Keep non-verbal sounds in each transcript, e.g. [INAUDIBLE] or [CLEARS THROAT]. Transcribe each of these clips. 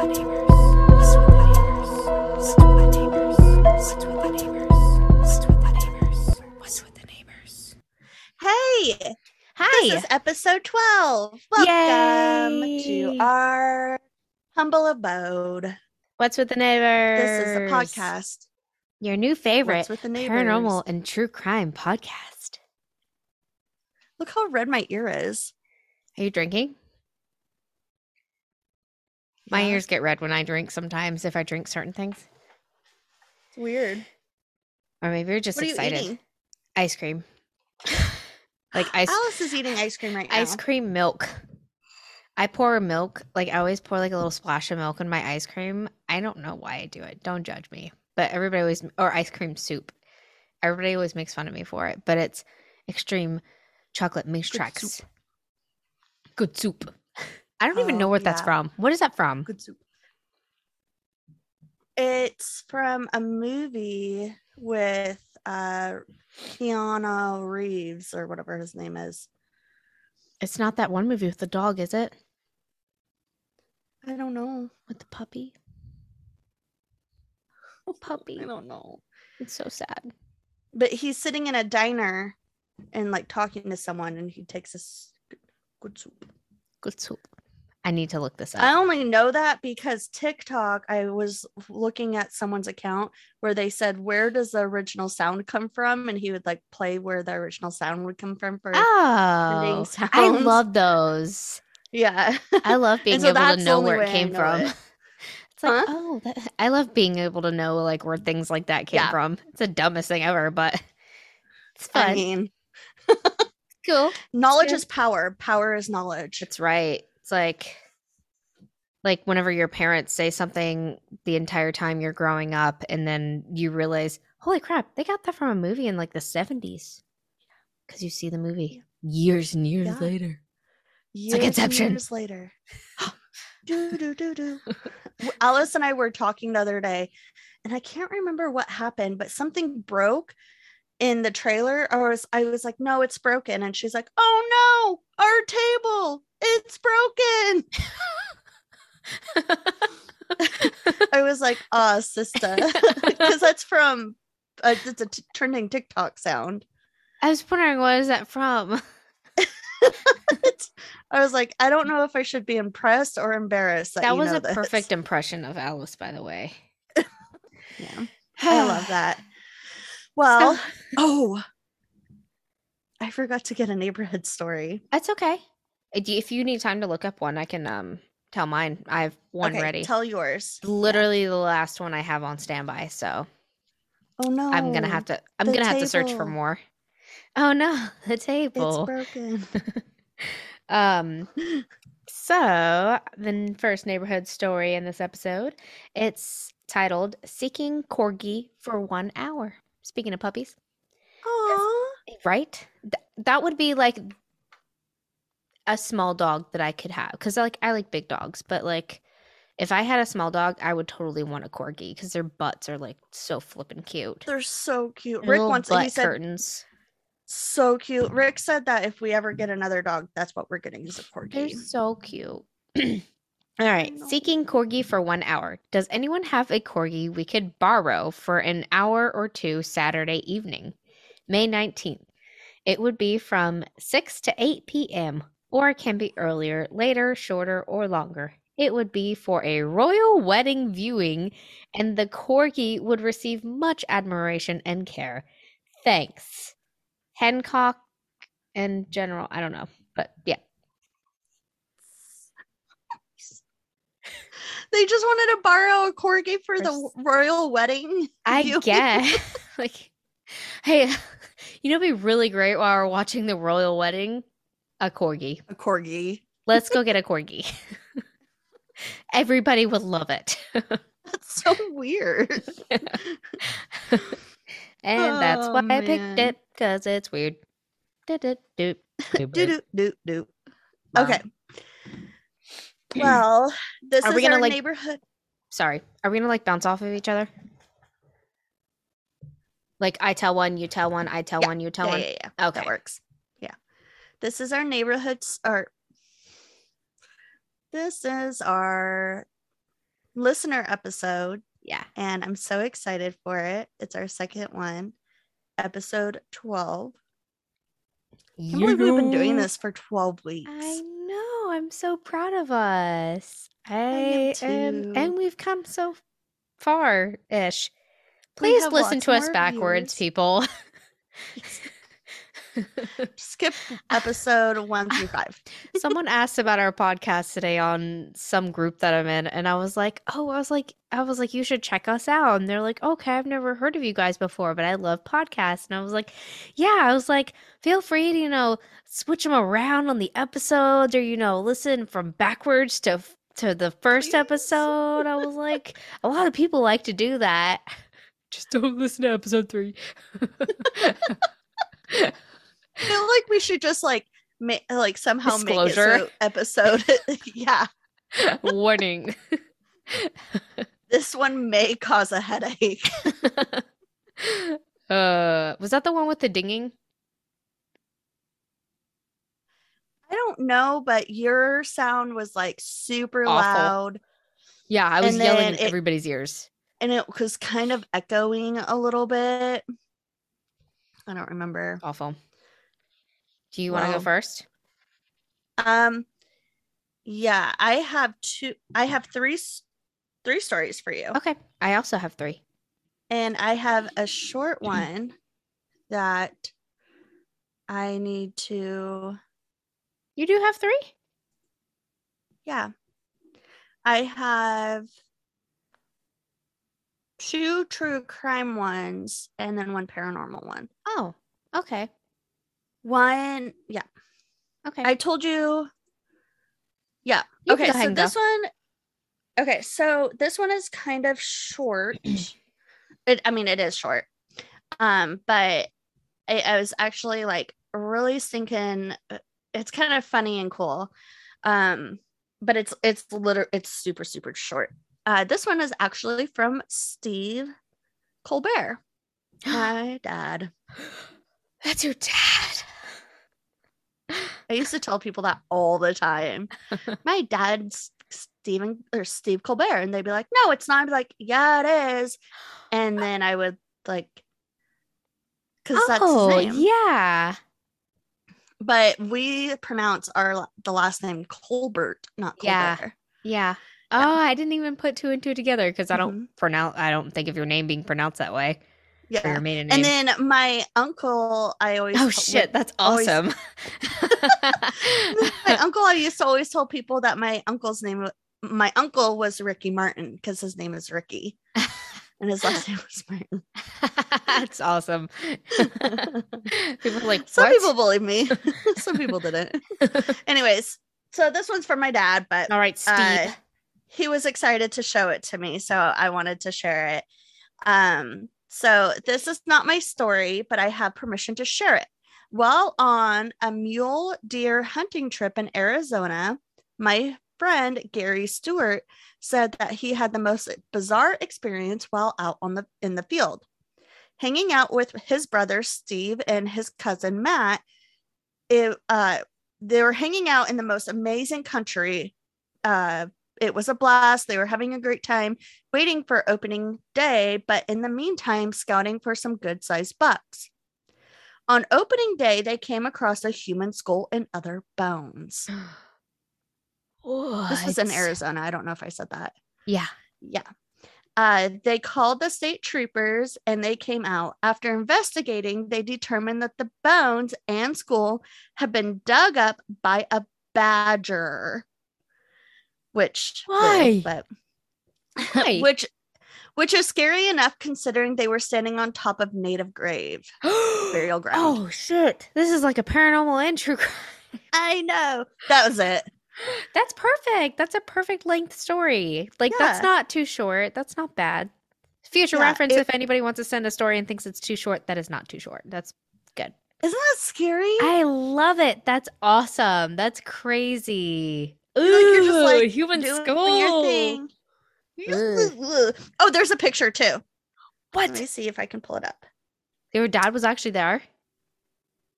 Hey, Hi. this is episode 12. Welcome Yay. to our humble abode. What's with the neighbors? This is the podcast. Your new favorite What's with the neighbors? paranormal and true crime podcast. Look how red my ear is. Are you drinking? My ears get red when I drink sometimes if I drink certain things. It's weird. Or maybe you're just what are excited. you eating? Ice cream. [SIGHS] like ice Alice is eating ice cream right now. ice cream milk. I pour milk, like I always pour like a little splash of milk in my ice cream. I don't know why I do it. Don't judge me. But everybody always or ice cream soup. Everybody always makes fun of me for it, but it's extreme chocolate mousse Good tracks. soup. Good soup. [LAUGHS] I don't even know Oh, what that's from. What is that from? Good soup. It's from a movie with uh Keanu Reeves or whatever his name is. It's not that one movie with the dog, is it? I don't know. With the puppy. Oh, puppy. I don't know. It's so sad. But he's sitting in a diner and like talking to someone and he takes this good soup. Good soup. I need to look this up. I only know that because TikTok, I was looking at someone's account where they said, Where does the original sound come from? And he would like play where the original sound would come from for. oh, I love those. [LAUGHS] Yeah. I love being so able to know where it came from. it. [LAUGHS] It's like, Huh? oh, that, [LAUGHS] I love being able to know like where things like that came Yeah. from. It's the dumbest thing ever, but it's fun. I mean, cool. knowledge is power. Power is knowledge. That's right. It's like like whenever your parents say something the entire time you're growing up and then you realize, holy crap, they got that from a movie in like the 70s. Because you see the movie years and years Yeah. later. Years like and Inception. Years later. [GASPS] do, do, do, do. Alice and I were talking the other day, and I can't remember what happened, but something broke in the trailer. Or was, I was like, no, it's broken. And she's like, oh no, our table, it's broken. [LAUGHS] I was like, ah, sister. [LAUGHS] Because that's from, uh, it's a t- trending TikTok sound. I was wondering what is that from? [LAUGHS] I was like, I don't know if I should be impressed or embarrassed. That, That was a this. perfect impression of Alice, by the way. Yeah. I love that. Well, [LAUGHS] oh, I forgot to get a neighborhood story. That's okay. Uh, If you need time to look up one, I can um tell mine. I have one okay, ready. Tell yours. Literally the last one I have on standby, so Oh no. I'm gonna have to. I'm the gonna have to search for more. Oh no, [LAUGHS] the table. It's broken. [LAUGHS] um. So the first neighborhood story in this episode, it's titled "Seeking Corgi for One Hour." Speaking of puppies, Aw. right? Th- that would be like a small dog that I could have because like I like big dogs, but like if I had a small dog, I would totally want a corgi because their butts are like so flippin' cute. They're so cute. Rick wants butt he said curtains. so cute. Rick said that if we ever get another dog, that's what we're getting is a corgi. They're so cute. [CLEARS THROAT] All right, oh, know. seeking corgi for one hour. Does anyone have a corgi we could borrow for an hour or two Saturday evening, May 19th? It would be from 6 to 8 p.m., or it can be earlier, later, shorter, or longer. It would be for a royal wedding viewing, and the corgi would receive much admiration and care. Thanks. Hancock and General, I don't know, but yeah. They just wanted to borrow a corgi for the royal wedding. I [LAUGHS] guess. [LAUGHS] like, hey, [LAUGHS] you know, be really great while we're watching the royal wedding. A corgi. a corgi. Let's go get a corgi. Everybody would love it. That's so weird. and that's Oh, why I picked it because it's weird. Do-do-do. do do do do. Um, okay. Mm. Well, this Are is we gonna, our like- neighborhood. Sorry. Are we gonna like bounce off of each other? Like I tell one, you tell one, I tell Yeah, one, you tell yeah, one. yeah, yeah. Okay. That works. Yeah. This is our neighborhood s- or this is our listener episode, Yeah. and I'm so excited for it. It's our second one, episode 12. I can't believe we've been doing this for 12 weeks. I know. I'm so proud of us. I, am am, and we've come so far ish. Please listen to us backwards, views. people. [LAUGHS] [LAUGHS] Skip [LAUGHS] episode one through five. Someone asked about our podcast today on some group that I'm in, and I was like, "Oh, I was like, I was like, you should check us out." And they're like, "Okay, I've never heard of you guys before, but I love podcasts." And I was like, "Yeah," I was like, "Feel free to you know switch them around on the episodes, or you know listen from backwards to to the first Please. episode." I was like, [LAUGHS] "A lot of people like to do that." Just don't listen to episode three. I feel like we should just like make like somehow make it Disclosure. so [LAUGHS] episode. [LAUGHS] yeah, Warning. [LAUGHS] this one may cause a headache. uh, was that the one with the dinging? I don't know, but your sound was like super Awful. loud Yeah, I was And yelling it- everybody's ears. and it was kind of echoing a little bit. I don't remember. Awful. Do you want to go first? Um yeah, I have two I have three three stories for you. Okay. I also have three. And I have a short one that I need to You do have three? yeah. I have two true crime ones and then one paranormal one. Oh, okay. One, yeah. Okay. I told you. Yeah. You okay. So and go. this one. Okay. So this one is kind of short. [CLEARS THROAT] it, I mean, it is short. Um, but I, I was actually like really thinking uh, it's kind of funny and cool. Um, but it's it's literally it's super super short. Uh, this one is actually from Steve Colbert, [GASPS] my dad. [GASPS] That's your dad. I used to tell people that all the time. [LAUGHS] My dad's Stephen or Steve Colbert, and they'd be like, "No, it's not." I'd be like, "Yeah, it is," and [GASPS] then I would like, because that's oh, name. yeah. But we pronounce our the last name Colbert, not Colbert. Yeah. yeah. Oh, I didn't even put two and two together because I don't Mm-hmm. pronounce. I don't think of your name being pronounced that way Yeah. your maiden name. And then my uncle, I always oh told- shit, that's always- awesome. [LAUGHS] my [LAUGHS] uncle, I used to always tell people that my uncle's name, my uncle was Ricky Martin because his name is Ricky, and his last name was Martin. [LAUGHS] that's awesome. people like, Some what? people believe me. Some people didn't. Anyways, so this one's for my dad, but All right, Steve. uh, he was excited to show it to me, so I wanted to share it. Um, so this is not my story, but I have permission to share it. While on a mule deer hunting trip in Arizona, my friend Gary Stewart said that he had the most bizarre experience while out on the in the field. Hanging out with his brother Steve and his cousin Matt, it, uh, they were hanging out in the most amazing country. Uh, it was a blast. They were having a great time waiting for opening day, but in the meantime, scouting for some good sized bucks. On opening day, they came across a human skull and other bones. [SIGHS] This was in Arizona. I don't know if I said that. Yeah. Yeah. Uh, they called the state troopers and they came out. After investigating, they determined that the bones and skull had been dug up by a badger. Which Why? but Why? [LAUGHS] which which is scary enough considering they were standing on top of native grave [GASPS] burial ground. Oh shit! This is like a paranormal and true crime. [LAUGHS] I know. That was it. That's perfect. That's a perfect length story. Like that's not too short. That's not bad. Future Yeah, reference: if anybody wants to send a story and thinks it's too short, that is not too short. That's good. Isn't that scary? I love it. That's awesome. That's crazy. Ooh, You're like- you're just, like, human Doing skull. your thing. Oh, there's a picture too. What? Let me see if I can pull it up. Your dad was actually there,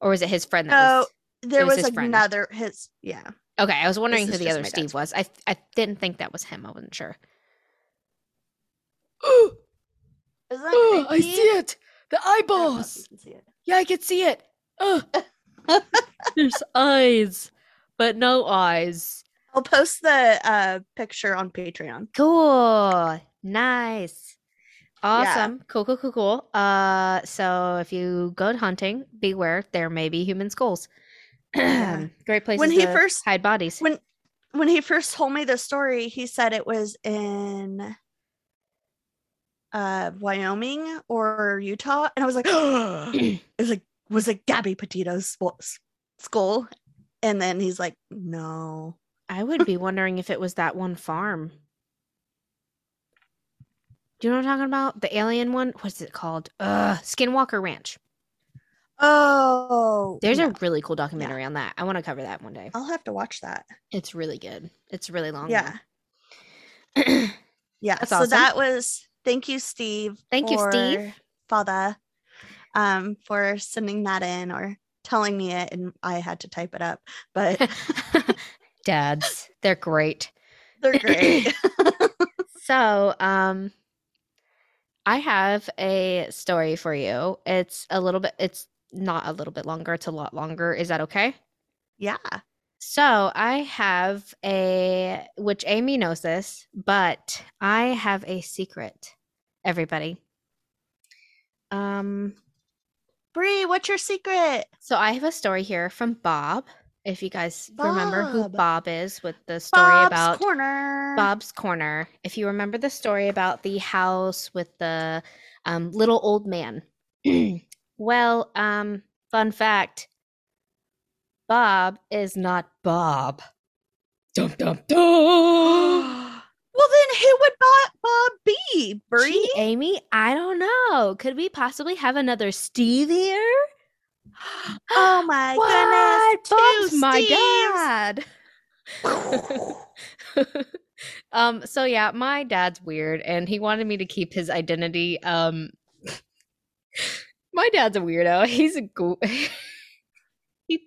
or was it his friend that No, was? there was was, his friend. another his yeah. Okay, I was wondering who the other Steve dad's was. I I didn't think that was him. I wasn't sure. [GASPS] Oh, Isn't that [GASPS] oh, I see it. The I don't know if eyeballs. you can see it. Yeah, I can see it. Oh, [LAUGHS] there's eyes, but no eyes. I'll post the uh, picture on Patreon. Cool. Nice. Yeah. Awesome. Cool, cool, cool, cool. Uh, so if you go hunting, beware there may be human skulls. [CLEARS THROAT] Yeah. Great places When he first- hide bodies. When when he first told me the story, he said it was in uh Wyoming or Utah, and I was like, [GASPS] [CLEARS THROAT] it was like was it Gabby Petito's skull? And then he's like, no. I would be wondering if it was that one farm. Do you know what I'm talking about? The alien one? What's it called? Uh, Skinwalker Ranch. Oh, There's no. a really cool documentary on that. I want to cover that one day. I'll have to watch that. It's really good. It's really long. Yeah. [CLEARS THROAT] Yeah. That's so awesome. that was thank you, Steve. Thank you, Steve. Father, um, for sending that in or telling me it, and I had to type it up. But [LAUGHS] Dads, they're great. they're great. [LAUGHS] So, um, I have a story for you. It's a little bit, it's not a little bit longer, it's a lot longer. Is that okay? yeah. So, I have a, which Amy knows this, but I have a secret, everybody. Um, Bree, what's your secret? so I have a story here from Bob. If you guys remember who Bob. Bob is with the story Bob's about Corner. Bob's Corner. If you remember the story about the house with the um, little old man. [CLEARS THROAT] well, um, fun fact Bob is not Bob. Dum dum dum. [GASPS] well, then who would Bob, Bob be? Bree? Gee, Amy, I don't know. Could we possibly have another Steve here? [GASPS] [GASPS] Oh my What? goodness. Two my dad. [LAUGHS] um so yeah my dad's weird and he wanted me to keep his identity um [LAUGHS] my dad's a weirdo. [LAUGHS] He's a goo he,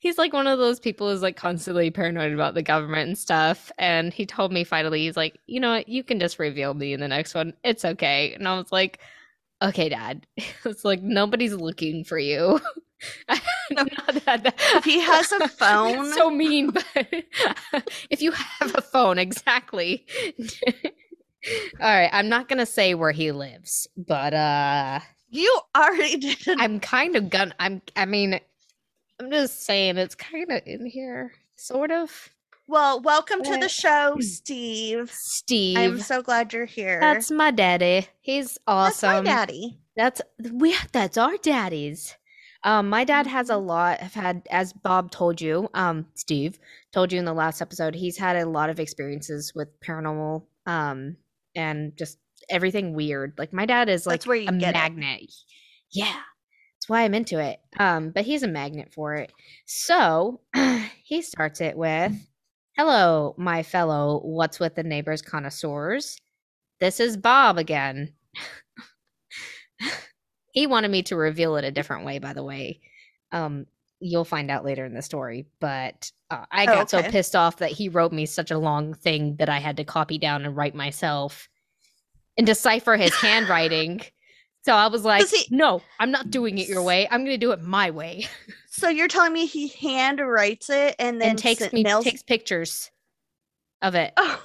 he's like one of those people who's like constantly paranoid about the government and stuff and he told me finally he's like you know what? You can just reveal me in the next one. It's okay. And i was like okay dad. [LAUGHS] It's like nobody's looking for you. [LAUGHS] Not that- If he has a [LAUGHS] phone- so mean but if you have a phone exactly. All right i'm not gonna say where he lives but uh You already did. i'm kind of gonna i'm i mean i'm just saying it's kind of in here sort of well, welcome to the show, Steve. steve I'm so glad you're here. that's my daddy he's awesome. That's my daddy. That's we that's our daddies. Um, my dad has a lot have had as Bob told you, um, Steve told you in the last episode, he's had a lot of experiences with paranormal um and just everything weird. Like my dad is like That's where you a get it. magnet. Yeah. That's why I'm into it. Um, but he's a magnet for it. So [CLEARS THROAT] he starts it with Hello, my fellow What's with the Neighbors connoisseurs. This is Bob again. [LAUGHS] he wanted me to reveal it a different way, by the way. Um, you'll find out later in the story. But uh, I Oh, got so pissed off that he wrote me such a long thing that I had to copy down and write myself and decipher his handwriting. So I was like, he- no, I'm not doing it your way. I'm going to do it my way. So you're telling me he hand writes it and then and takes sent- me mails takes pictures of it. Oh,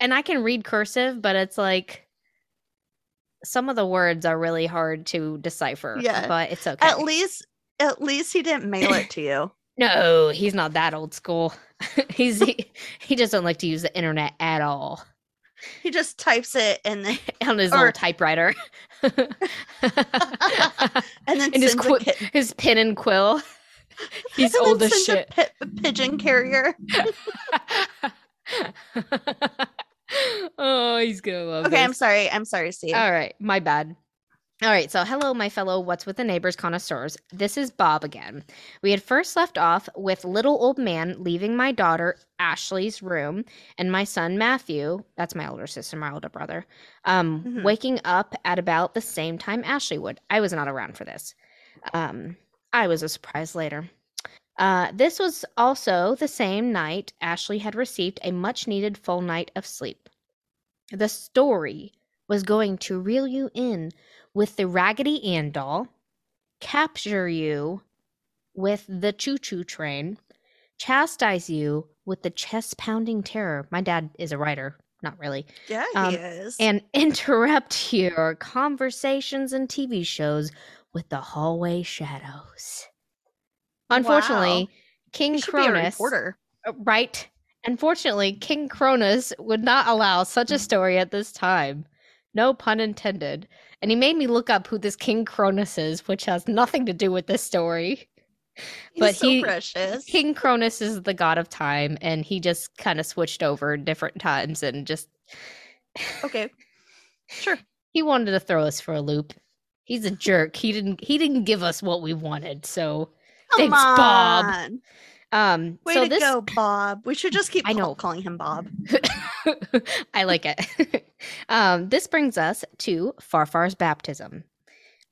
And I can read cursive, but it's like some of the words are really hard to decipher. Yeah. But it's okay. at least at least he didn't mail it to you. [LAUGHS] No, he's not that old school. [LAUGHS] he's he, he doesn't like to use the internet at all He just types it and then [LAUGHS] on his Or- typewriter. [LAUGHS] and then And his sends qui- a kit- his pen and quill. [LAUGHS] He's and old as a shit. pi- pigeon carrier. oh, he's gonna love it. Okay, I'm sorry. I'm sorry, Steve. All right, my bad. All right, so hello, my fellow What's with the Neighbors connoisseurs. This is Bob again. We had first left off with little old man leaving my daughter Ashley's room and my son Matthew, that's my older sister, my older brother, um, Mhm. waking up at about the same time Ashley would. I was not around for this. Um, I was a surprise later. Uh, this was also the same night Ashley had received a much needed full night of sleep. The story was going to reel you in with the Raggedy Ann doll, capture you with the choo choo train, chastise you with the chest pounding terror. My dad is a writer, not really. Yeah, Um, he is. And [LAUGHS] interrupt your conversations and TV shows with the hallway shadows. Unfortunately, Wow. King he should be a Cronus. Uh, Right. Unfortunately, King Cronus would not allow such a story at this time. No pun intended. And he made me look up who this King Cronus is, which has nothing to do with this story. He's but so he- precious. King Cronus is the god of time, and he just kind of switched over different times and just [SIGHS] okay. Sure. he wanted to throw us for a loop. He's a jerk. He didn't he didn't give us what we wanted. So Come Thanks, Bob. um Way so to this go, Bob. We should just keep I know. calling him Bob. [LAUGHS] [LAUGHS] I like it. [LAUGHS] um, this brings us to Farfar's baptism.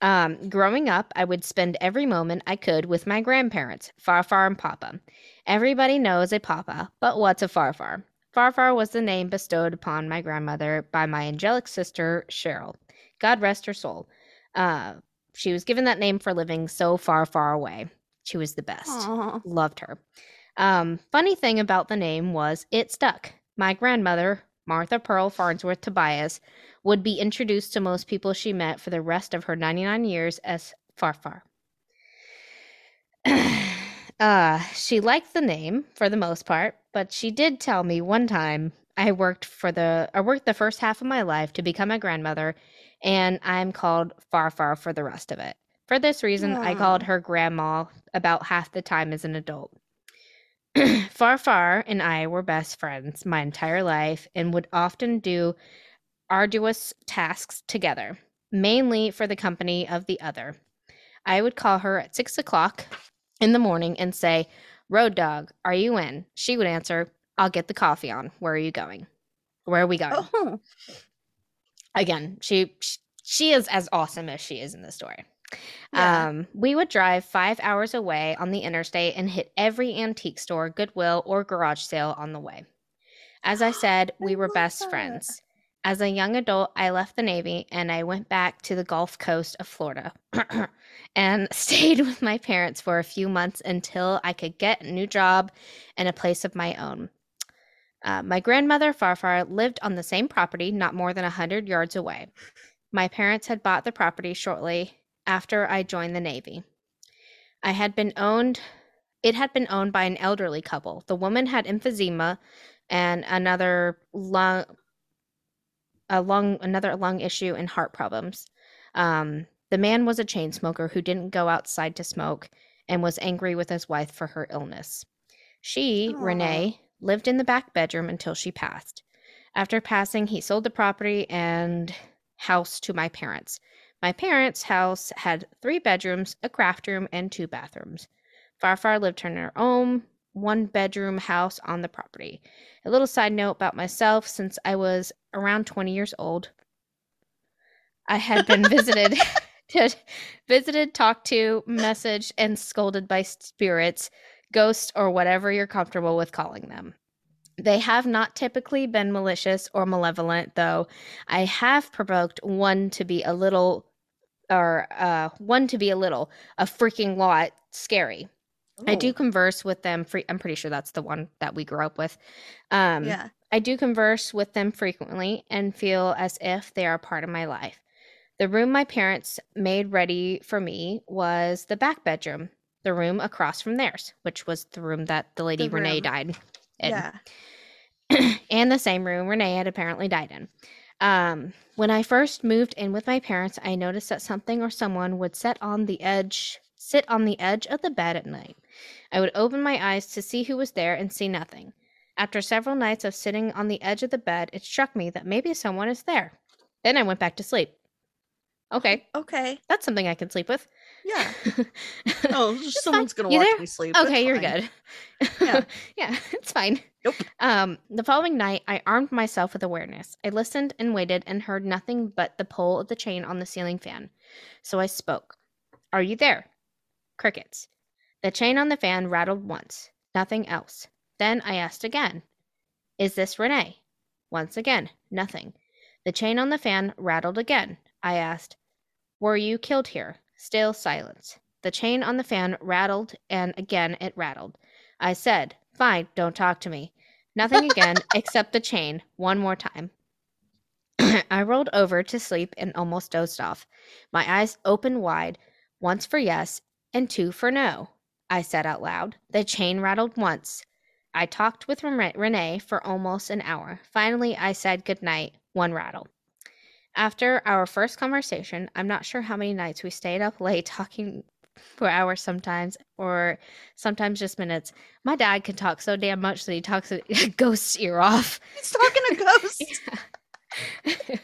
Um, growing up, I would spend every moment I could with my grandparents, Farfar and Papa. Everybody knows a Papa, but what's a Farfar? Farfar was the name bestowed upon my grandmother by my angelic sister, Cheryl. God rest her soul. Uh, she was given that name for living so far, far away. She was the best Aw. loved her. Um, funny thing about the name was it stuck. My grandmother, Martha Pearl Farnsworth Tobias, would be introduced to most people she met for the rest of her 99 years as Farfar. [CLEARS THROAT] uh, she liked the name for the most part, but she did tell me one time I worked for the I worked the first half of my life to become a grandmother, and I'm called Farfar for the rest of it. For this reason, I called her grandma about half the time as an adult. [CLEARS THROAT] Farfar and I were best friends my entire life and would often do arduous tasks together, mainly for the company of the other. I would call her at six o'clock in the morning and say, Road dog, are you in? She would answer, I'll get the coffee on. Where are you going? Where are we going? Oh, again she she is as awesome as she is in the story Yeah. um we would drive five hours away on the interstate and hit every antique store goodwill or garage sale on the way as i [GASPS] said I we were best that. friends as a young adult i left the navy and i went back to the gulf coast of florida [CLEARS THROAT] and [LAUGHS] stayed with my parents for a few months until i could get a new job and a place of my own uh, my grandmother Farfar lived on the same property, not more than a hundred yards away. My parents had bought the property shortly after I joined the Navy. I had been owned. It had been owned by an elderly couple. The woman had emphysema and another lung, a lung, another lung issue and heart problems. Um, the man was a chain smoker who didn't go outside to smoke and was angry with his wife for her illness. She, Aw. Renee, lived in the back bedroom until she passed. After passing, he sold the property and house to my parents. My parents' house had three bedrooms, a craft room, and two bathrooms. Farfar lived in her own one bedroom house on the property. A little side note about myself since I was around 20 years old, I had been [LAUGHS] visited, [LAUGHS] to, visited, talked to, messaged, and scolded by spirits, ghosts, or whatever you're comfortable with calling them. They have not typically been malicious or malevolent, though I have provoked one to be a little, or uh, one to be a little, a freaking lot scary. I do converse with them. Free- I'm pretty sure that's the one that we grew up with. Um, yeah. I do converse with them frequently and feel as if they are part of my life. The room my parents made ready for me was the back bedroom, the room across from theirs, which was the room that the lady The Renee died Yeah. [CLEARS THROAT] and the same room Renee had apparently died in. Um, when I first moved in with my parents, I noticed that something or someone would sit on the edge, sit on the edge of the bed at night. I would open my eyes to see who was there and see nothing. After several nights of sitting on the edge of the bed, it struck me that maybe someone is there. Then I went back to sleep. Okay, Okay. that's something I can sleep with. Yeah. [LAUGHS] Oh, It's fine. someone's gonna You watch there? me sleep. Okay, you're good. Yeah. [LAUGHS] yeah, [LAUGHS] it's fine. Nope. Um, the following night, I armed myself with awareness. I listened and waited and heard nothing but the pull of the chain on the ceiling fan. So I spoke. Are you there? Crickets. The chain on the fan rattled once. Nothing else. Then I asked again. Is this Renee? Once again, nothing. The chain on the fan rattled again. I asked, Were you killed here? Still silence. The chain on the fan rattled, and again it rattled. I said, Fine, don't talk to me. Nothing [LAUGHS] again except the chain, one more time. [CLEARS THROAT] I rolled over to sleep and almost dozed off. My eyes opened wide, once for yes and two for no. I said out loud. The chain rattled once. I talked with Ren- Renee for almost an hour. Finally, I said good night, one rattle. After our first conversation, I'm not sure how many nights we stayed up late [LAUGHS] talking for hours sometimes, or sometimes just minutes. My dad can talk so damn much that he talks a [LAUGHS] ghost's ear off. He's talking to ghosts. [LAUGHS]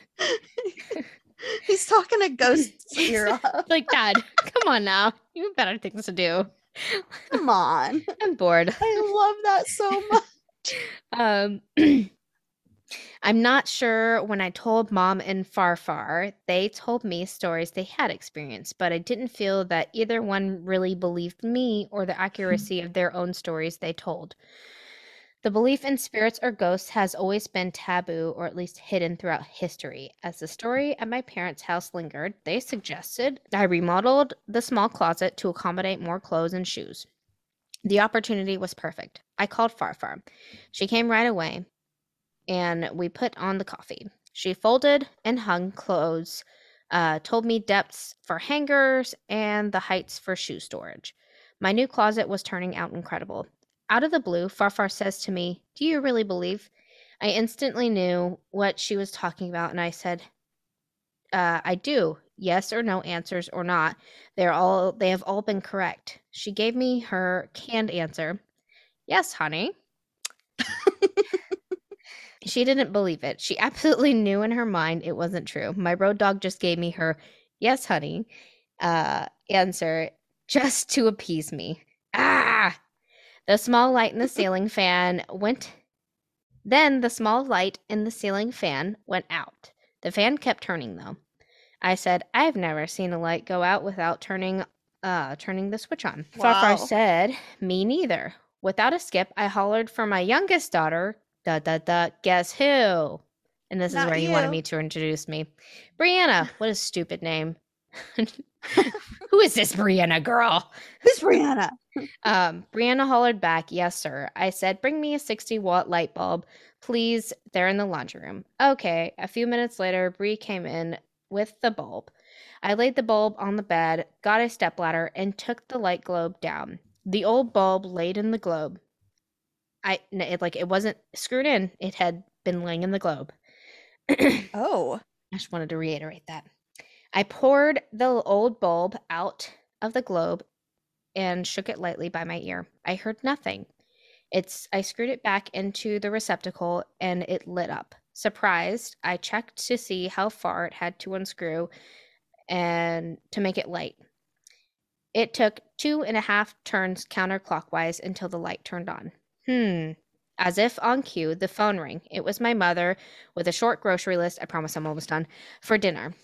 He's talking to ghosts ear off. like, Dad, come on now. You have better things to do. Come on. I'm bored. I love that so much. Um, [CLEARS THROAT] I'm not sure when I told mom and Farfar, they told me stories they had experienced, but I didn't feel that either one really believed me or the hmm. accuracy of their own stories they told. The belief in spirits or ghosts has always been taboo or at least hidden throughout history. As the story at my parents' house lingered, they suggested I remodeled the small closet to accommodate more clothes and shoes. The opportunity was perfect. I called Farfar. She came right away and we put on the coffee. She folded and hung clothes, uh, told me depths for hangers and the heights for shoe storage. My new closet was turning out incredible. Out of the blue, Farfar says to me, Do you really believe? I instantly knew what she was talking about, and I said, uh, I do. Yes or no answers or not. They're all they have all been correct. She gave me her canned answer. Yes, honey. [LAUGHS] She didn't believe it. She [LAUGHS] absolutely knew in her mind it wasn't true. My road dog just gave me her, yes, honey, uh, answer just to appease me. Ah! The small light in the [LAUGHS] ceiling fan went. Then the small light in the ceiling fan went out. The fan kept turning though. I said, I've never seen a light go out without turning uh turning the switch on. Wow. Farfar said, Me neither. Without a skip, I hollered for my youngest daughter, da da da, guess who? And this is where you wanted me to introduce me. Brianna, what a stupid name. [LAUGHS] who is this Brianna girl? Who's Brianna? Um, Brianna hollered back, Yes, sir. I said, Bring me a 60 watt light bulb. Please, they're in the laundry room. Okay. A few minutes later, Bree came in with the bulb. I laid the bulb on the bed, got a stepladder, and took the light globe down. The old bulb laid in the globe. I it, like it wasn't screwed in; it had been laying in the globe. [CLEARS THROAT] Oh. I just wanted to reiterate that. I poured the old bulb out of the globe and shook it lightly by my ear. I heard nothing. It's I screwed it back into the receptacle and it lit up. Surprised, I checked to see how far it had to unscrew and to make it light. It took two and a half turns counterclockwise until the light turned on. Hmm. As if on cue, the phone rang. It was my mother with a short grocery list. I promise I'm almost done for dinner.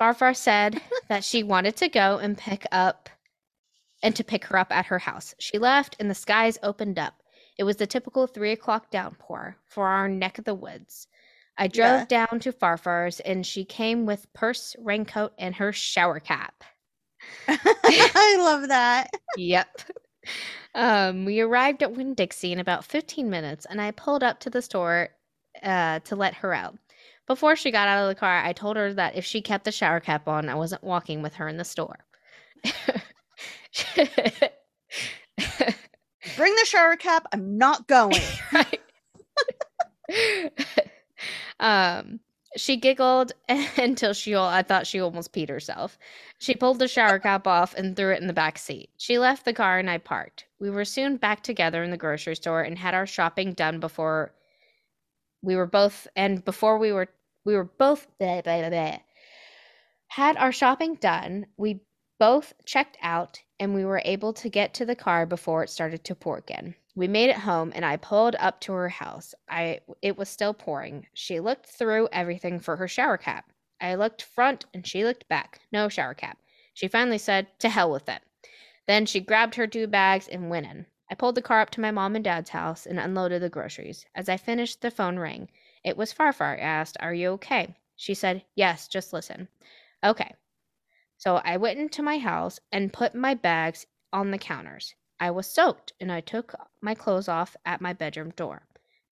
Farfar said [LAUGHS] that she wanted to go and pick up and to pick her up at her house. She left and the skies opened up. It was the typical three o'clock downpour for our neck of the woods. I drove down to Farfar's and she came with purse, raincoat, and her shower cap. [LAUGHS] I love that. Yep. Um, we arrived at Winn Dixie in about 15 minutes, and I pulled up to the store uh, to let her out. Before she got out of the car, I told her that if she kept the shower cap on, I wasn't walking with her in the store. [LAUGHS] Bring the shower cap. I'm not going. [LAUGHS] right. [LAUGHS] um, she giggled [LAUGHS] until she I thought she almost peed herself. She pulled the shower [LAUGHS] cap off and threw it in the back seat. She left the car and I parked. We were soon back together in the grocery store and had our shopping done before we were both and before we were we were both blah, [LAUGHS] blah, blah, had our shopping done. We both checked out and we were able to get to the car before it started to pour again. We made it home and I pulled up to her house. I it was still pouring. She looked through everything for her shower cap. I looked front and she looked back. No shower cap. She finally said, "To hell with it." Then she grabbed her two bags and went in. I pulled the car up to my mom and dad's house and unloaded the groceries. As I finished, the phone rang. It was Farfar. I asked, "Are you okay?" She said, Yes, just listen. Okay. So I went into my house and put my bags on the counters. I was soaked and I took my clothes off at my bedroom door.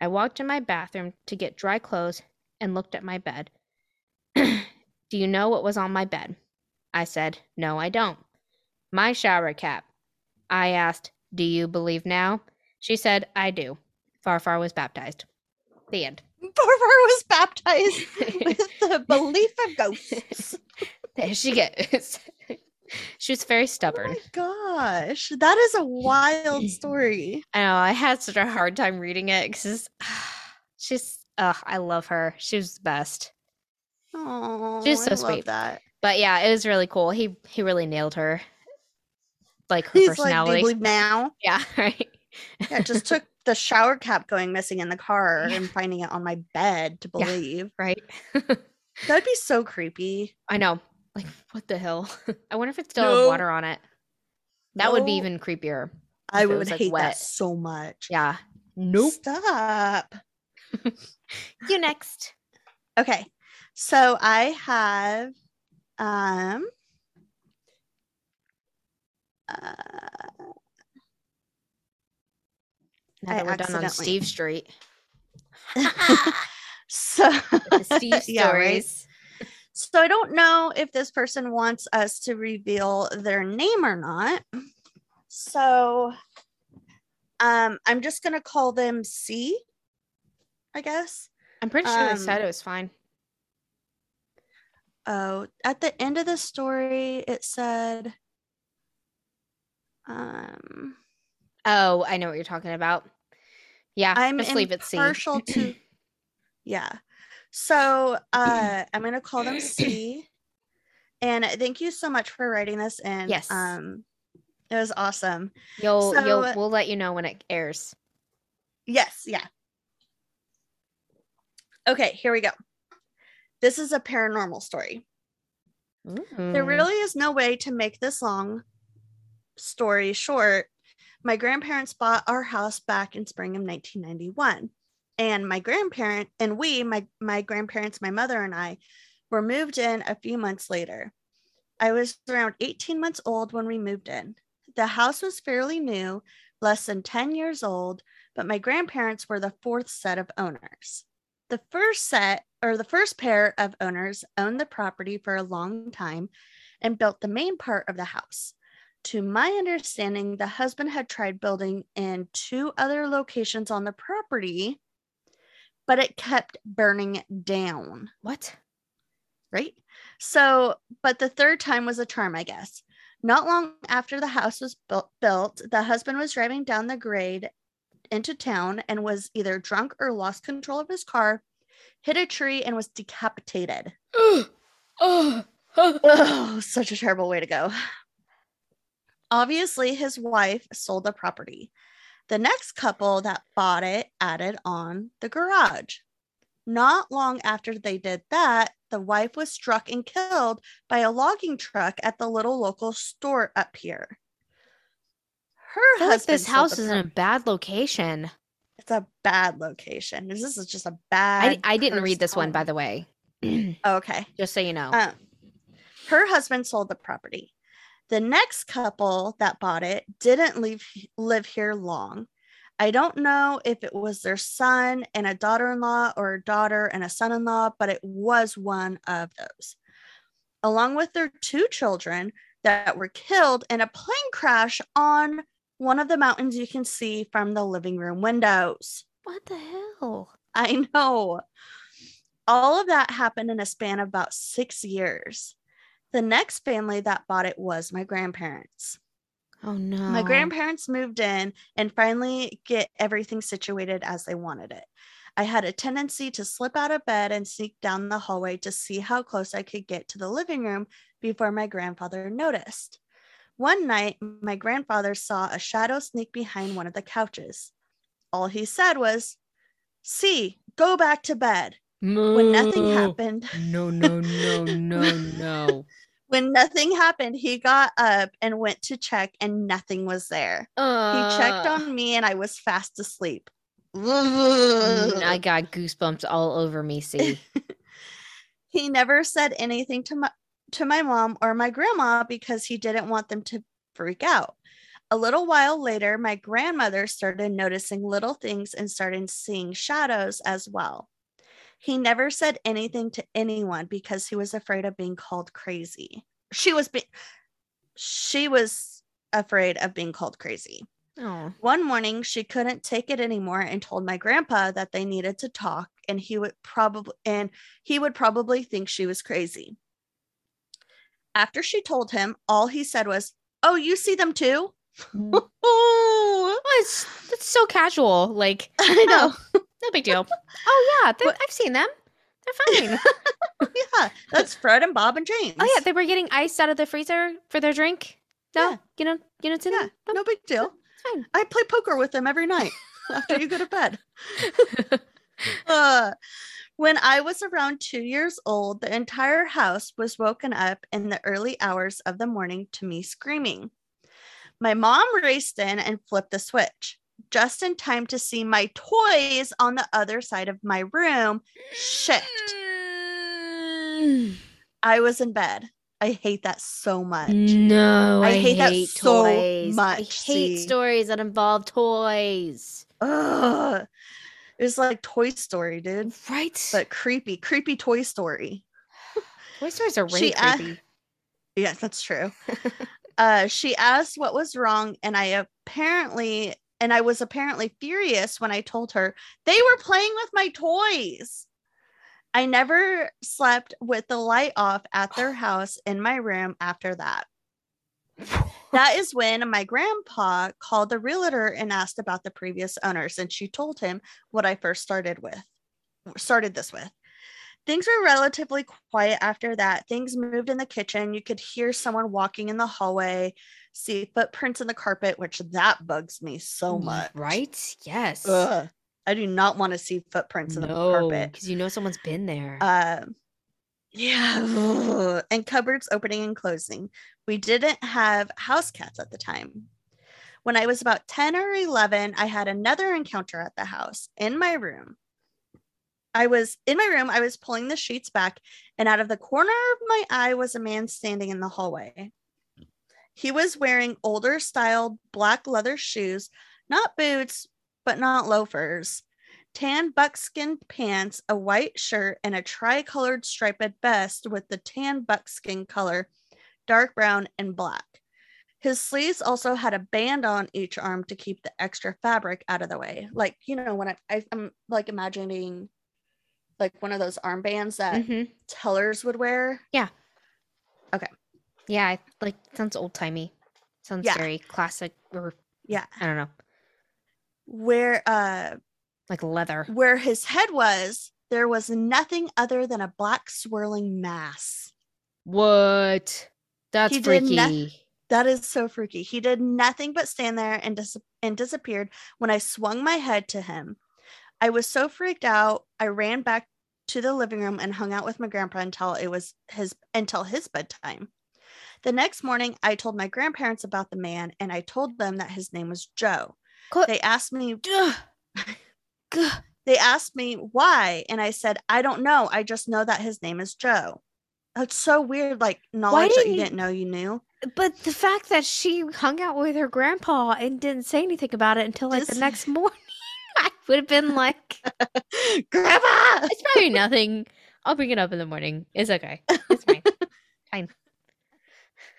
I walked in my bathroom to get dry clothes and looked at my bed. [CLEARS THROAT] Do you know what was on my bed? I said, No, I don't. My shower cap. I asked, Do you believe now? She said, I do. Farfar was baptized. The end. [LAUGHS] Farfar was baptized [LAUGHS] with the belief of ghosts. There she goes. [LAUGHS] she was very Oh stubborn. my gosh, that is a wild [LAUGHS] story. I know. I had such a hard time reading it because [SIGHS] she's, I love her. She was the best. Oh, She's so I love sweet. that. But yeah, it was really cool. He he really nailed her, like her He's personality. believe now? yeah, [LAUGHS] right. Yeah, just took [LAUGHS] the shower cap going missing in the car and finding it on my bed to Yeah. believe. right. That'd be so creepy. I know. Like, what the hell? [LAUGHS] I wonder if it still No. has water on it. That would be even creepier. I would was, like, hate that so much. Yeah. Nope. Stop. [LAUGHS] You next. Okay. So I have um uh, Now I that we're done on Steve Street. [LAUGHS] so The Steve Yeah, right? So I don't know if this person wants us to reveal their name or not. So um I'm just gonna call them C, I guess. I'm pretty sure they said Um, it was fine. Oh, at the end of the story, it said um Oh, I know what you're talking about. Yeah, I'm just leave it C. to [CLEARS THROAT] yeah. So [CLEARS THROAT] uh I'm gonna call them C. And thank you so much for writing this in. Yes. Um it was awesome. You'll you'll we'll let you know when it airs. Yes, yeah. Okay, here we go. This is a paranormal story. There Mm. really is no way to make this long story short. My grandparents bought our house back in spring of 1991. And my grandparent and we, my, my grandparents, my mother and I, were moved in a few months later. I was around 18 months old when we moved in. The house was fairly new, less than 10 years old, but my grandparents were the fourth set of owners. The first set or the first pair of owners owned the property for a long time and built the main part of the house. To my understanding, the husband had tried building in two other locations on the property, but it kept burning down, What? right? So, but the third time was a charm, I guess. Not long after the house was built, built, the husband was driving down the grade into town and was either drunk or lost control of his car, hit a tree, and was decapitated. [GASPS] oh, such a terrible way to go. Obviously, his wife sold the property. The next couple that bought it added on the garage. Not long after they did that, the wife was struck and killed by a logging truck at the little local store up here. Her I like husband this house is in a bad location. It's a bad location. This is just a I, bad. I didn't read this one, by the way. [CLEARS THROAT] Okay. Just so you know. Um, her husband sold the property. The next couple that bought it didn't leave live here long. I don't know if it was their son and a daughter-in-law or a daughter and a son-in-law, but it was one of those. Along with their two children that were killed in a plane crash on one of the mountains you can see from the living room windows. what the hell? I know. All of that happened in a span of about six years. The next family that bought it was my grandparents. Oh no. My grandparents moved in and finally get everything situated as they wanted it. I had a tendency to slip out of bed and sneak down the hallway to see how close I could get to the living room before my grandfather noticed. One night, my grandfather saw a shadow sneak behind one of the couches. All he said was, See, go back to bed. When nothing happened, No, no, no, [LAUGHS] no, no. when nothing happened, he got up and went to check, and nothing was there. He checked Uh, on me, and I was fast asleep. mm, I [LAUGHS] got goosebumps all over me. See, [LAUGHS] He never said anything to my to my mom or my grandma because he didn't want them to freak out. A little while later, my grandmother started noticing little things and started seeing shadows as well. He never said anything to anyone because he was afraid of being called crazy. She was be- she was afraid of being called crazy. Oh. One morning, she couldn't take it anymore and told my grandpa that they needed to talk and he would probably and he would probably think she was crazy. After she told him, all he said was, "Oh, you see them too?" Oh, it's, it's so casual. Like, [LAUGHS] I know. [LAUGHS] Oh. No big deal. [LAUGHS] Oh, yeah. they're- I've seen them. They're fine. [LAUGHS] yeah, that's Fred and Bob and James. oh, yeah. They were getting ice out of the freezer for their drink. No, Yeah. you know, you know, yeah, no, no big deal. it's fine. I play poker with them every night after you go to bed. [LAUGHS] Uh, when I was around two years old, the entire house was woken up in the early hours of the morning to me screaming. My mom raced in and flipped the switch just in time to see my toys on the other side of my room shift. Mm. I was in bed. I hate that so much. No, I I, hate that so much. I hate see. stories that involve toys. Ugh. It was like Toy Story, dude, Right? but creepy, creepy Toy Story. [LAUGHS] Toy stories are really she a- creepy. Yeah, that's true. [LAUGHS] uh, she asked what was wrong, and I apparently, and I was apparently furious when I told her they were playing with my toys. I never slept with the light off at their [SIGHS] house in my room after that. [LAUGHS] That is when my grandpa called the realtor and asked about the previous owners, and she told him what I first started with, started this with. Things were relatively quiet after that. Things moved in the kitchen. You could hear someone walking in the hallway, see footprints in the carpet, which that bugs me so much. Right? Yes. Ugh. I do not want to see footprints in the carpet. because you know someone's been there. Um, yeah, ugh. [LAUGHS] and cupboards opening and closing. We didn't have house cats at the time. When I was about 10 or 11, I had another encounter at the house in my room. I was in my room, I was pulling the sheets back, and out of the corner of my eye was a man standing in the hallway. He was wearing older style black leather shoes, not boots, but not loafers tan buckskin pants, a white shirt, and a tricolored striped vest with the tan buckskin color, dark brown, and black. His sleeves also had a band on each arm to keep the extra fabric out of the way. Like, you know, when I, I am like imagining like one of those armbands that Mhm. tellers would wear. Yeah, Okay. Yeah. I- like sounds old timey. Sounds Yeah. very classic, or Yeah. I don't know, Where uh like leather. where his head was, there was nothing other than a black swirling mass. What? That's He freaky. noth- That is so freaky. He did nothing but stand there and dis- and disappeared when I swung my head to him. I was so freaked out. I ran back to the living room and hung out with my grandpa until it was his until his bedtime. The next morning, I told my grandparents about the man and I told them that his name was Joe. They asked me they asked me why and I said I don't know. I just know that his name is Joe. That's so weird like knowledge that you you- didn't know you knew. But the fact that she hung out with her grandpa and didn't say anything about it until like the next morning, I [LAUGHS] would have been like, [LAUGHS] Grandpa! "It's probably nothing. I'll bring it up in the morning. It's okay. It's fine." [LAUGHS] Fine.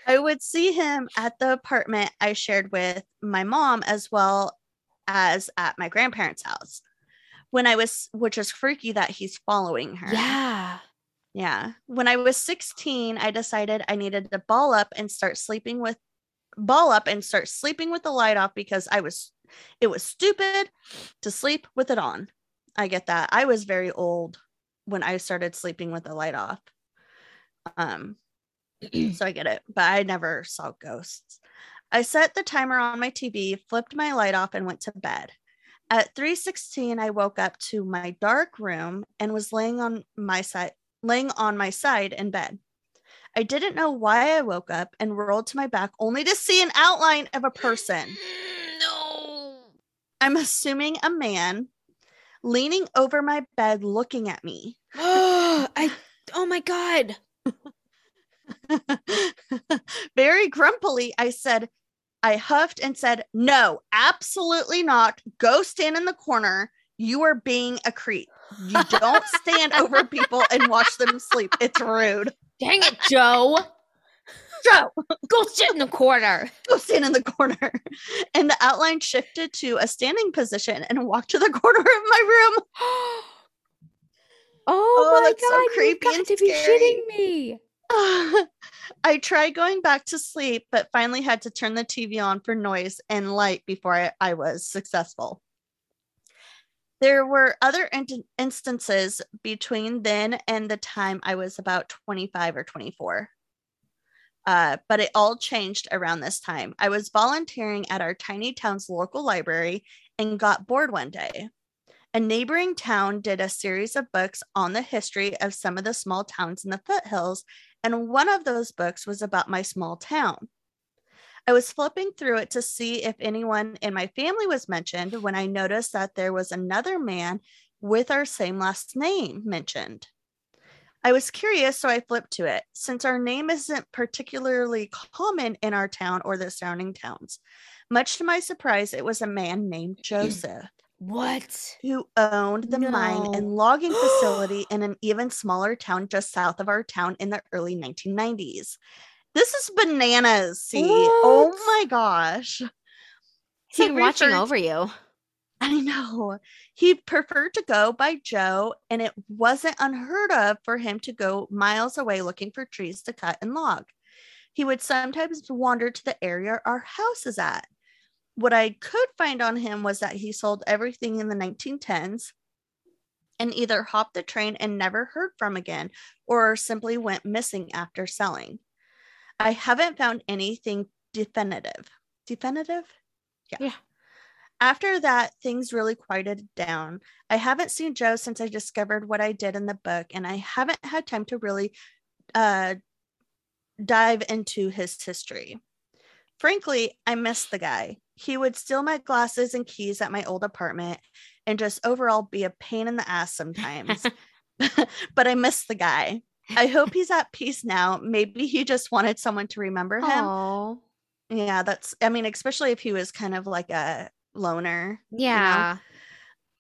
I would see him at the apartment I shared with my mom as well as at my grandparents' house. When I was, which is freaky that he's following her. Yeah. Yeah. When I was 16, I decided I needed to ball up and start sleeping with ball up and start sleeping with the light off because I was it was stupid to sleep with it on. I get that. I was very old when I started sleeping with the light off. Um [CLEARS THROAT] so I get it, but I never saw ghosts. I set the timer on my TV, flipped my light off and went to bed. At 3:16 I woke up to my dark room and was laying on my side laying on my side in bed. I didn't know why I woke up and rolled to my back only to see an outline of a person. No. I'm assuming a man leaning over my bed looking at me. Oh, [GASPS] I Oh my god. [LAUGHS] Very grumpily, I said, I huffed and said, No, absolutely not. Go stand in the corner. You are being a creep. You don't stand over [LAUGHS] people and watch them sleep. It's rude. Dang it, Joe. Joe, [LAUGHS] Go sit in the corner. go stand in the corner. And the outline shifted to a standing position and walked to the corner of my room. [GASPS] Oh, oh, my that's so god. you creepy got and to be shitting me. [LAUGHS] I tried going back to sleep, but finally had to turn the TV on for noise and light before I, I was successful. There were other in- instances between then and the time I was about 25 or 24. Uh, but it all changed around this time. I was volunteering at our tiny town's local library and got bored one day. A neighboring town did a series of books on the history of some of the small towns in the foothills, and one of those books was about my small town. I was flipping through it to see if anyone in my family was mentioned when I noticed that there was another man with our same last name mentioned. I was curious, so I flipped to it. Since our name isn't particularly common in our town or the surrounding towns, much to my surprise, it was a man named Joseph What? who owned the mine and logging [GASPS] facility in an even smaller town just south of our town in the early 1990s. This is bananas. See, oh my gosh. He's He he watching over you? I know. He preferred to go by Joe, and it wasn't unheard of for him to go miles away looking for trees to cut and log. He would sometimes wander to the area our house is at. What I could find on him was that he sold everything in the 1910s and either hopped the train and never heard from again or simply went missing after selling. I haven't found anything definitive. Definitive? Yeah. After that, things really quieted down. I haven't seen Joe since I discovered what I did in the book, and I haven't had time to really uh, dive into his history. Frankly, I miss the guy. He would steal my glasses and keys at my old apartment and just overall be a pain in the ass sometimes. [LAUGHS] [LAUGHS] but I miss the guy. I hope he's at peace now. Maybe he just wanted someone to remember him. Oh, Yeah, that's, I mean, especially if he was kind of like a loner yeah.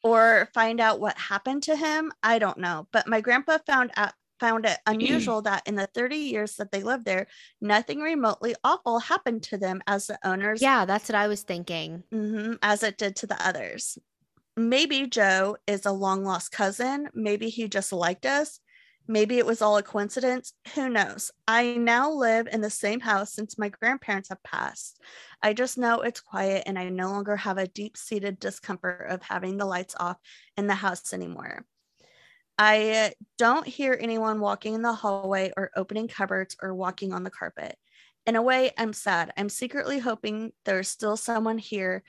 or find out what happened to him. I don't know. But my grandpa found out found it [CLEARS THROAT] unusual that in the 30 years that they lived there, nothing remotely awful happened to them as the owners Yeah, that's what I was thinking. Mhm, as it did to the others. Maybe Joe is a long lost cousin. Maybe he just liked us. Maybe it was all a coincidence. Who knows? I now live in the same house since my grandparents have passed. I just know it's quiet and I no longer have a deep seated discomfort of having the lights off in the house anymore. I don't hear anyone walking in the hallway or opening cupboards or walking on the carpet. In a way, I'm sad. I'm secretly hoping there's still someone here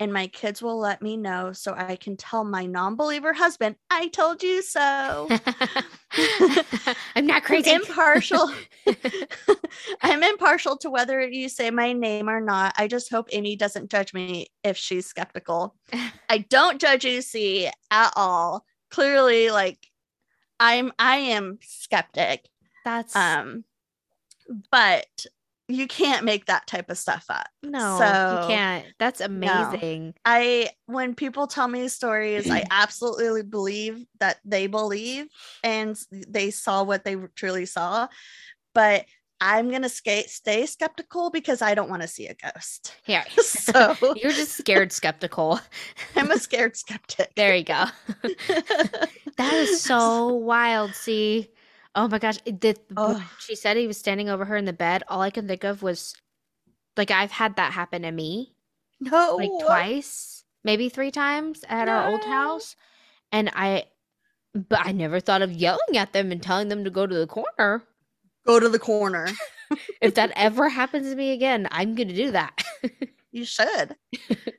and my kids will let me know so I can tell my non believer husband, I told you so. [LAUGHS] I'm not crazy. I'm impartial. [LAUGHS] [LAUGHS] I'm impartial to whether you say my name or not. I just hope Amy doesn't judge me if she's skeptical. I don't judge you, see, at all. Clearly, like I'm I am skeptic. That's Um, but you can't make that type of stuff up. no, so- you can't. That's amazing. I when people tell me stories, I [CLEARS THROAT] absolutely believe that they believe and they saw what they truly saw. But I'm gonna skate stay skeptical because I don't want to see a ghost. Yeah. [LAUGHS] So [LAUGHS] you're just scared skeptical. [LAUGHS] I'm a scared skeptic. There you go. That is so wild. See, oh my gosh, the, Oh. she said he was standing over her in the bed. All I can think of was like I've had that happen to me no like twice, maybe three times at our old house, and I, but I never thought of yelling at them and telling them to go to the corner. Go to the corner. [LAUGHS] If that ever happens to me again, I'm gonna do that. [LAUGHS] You should.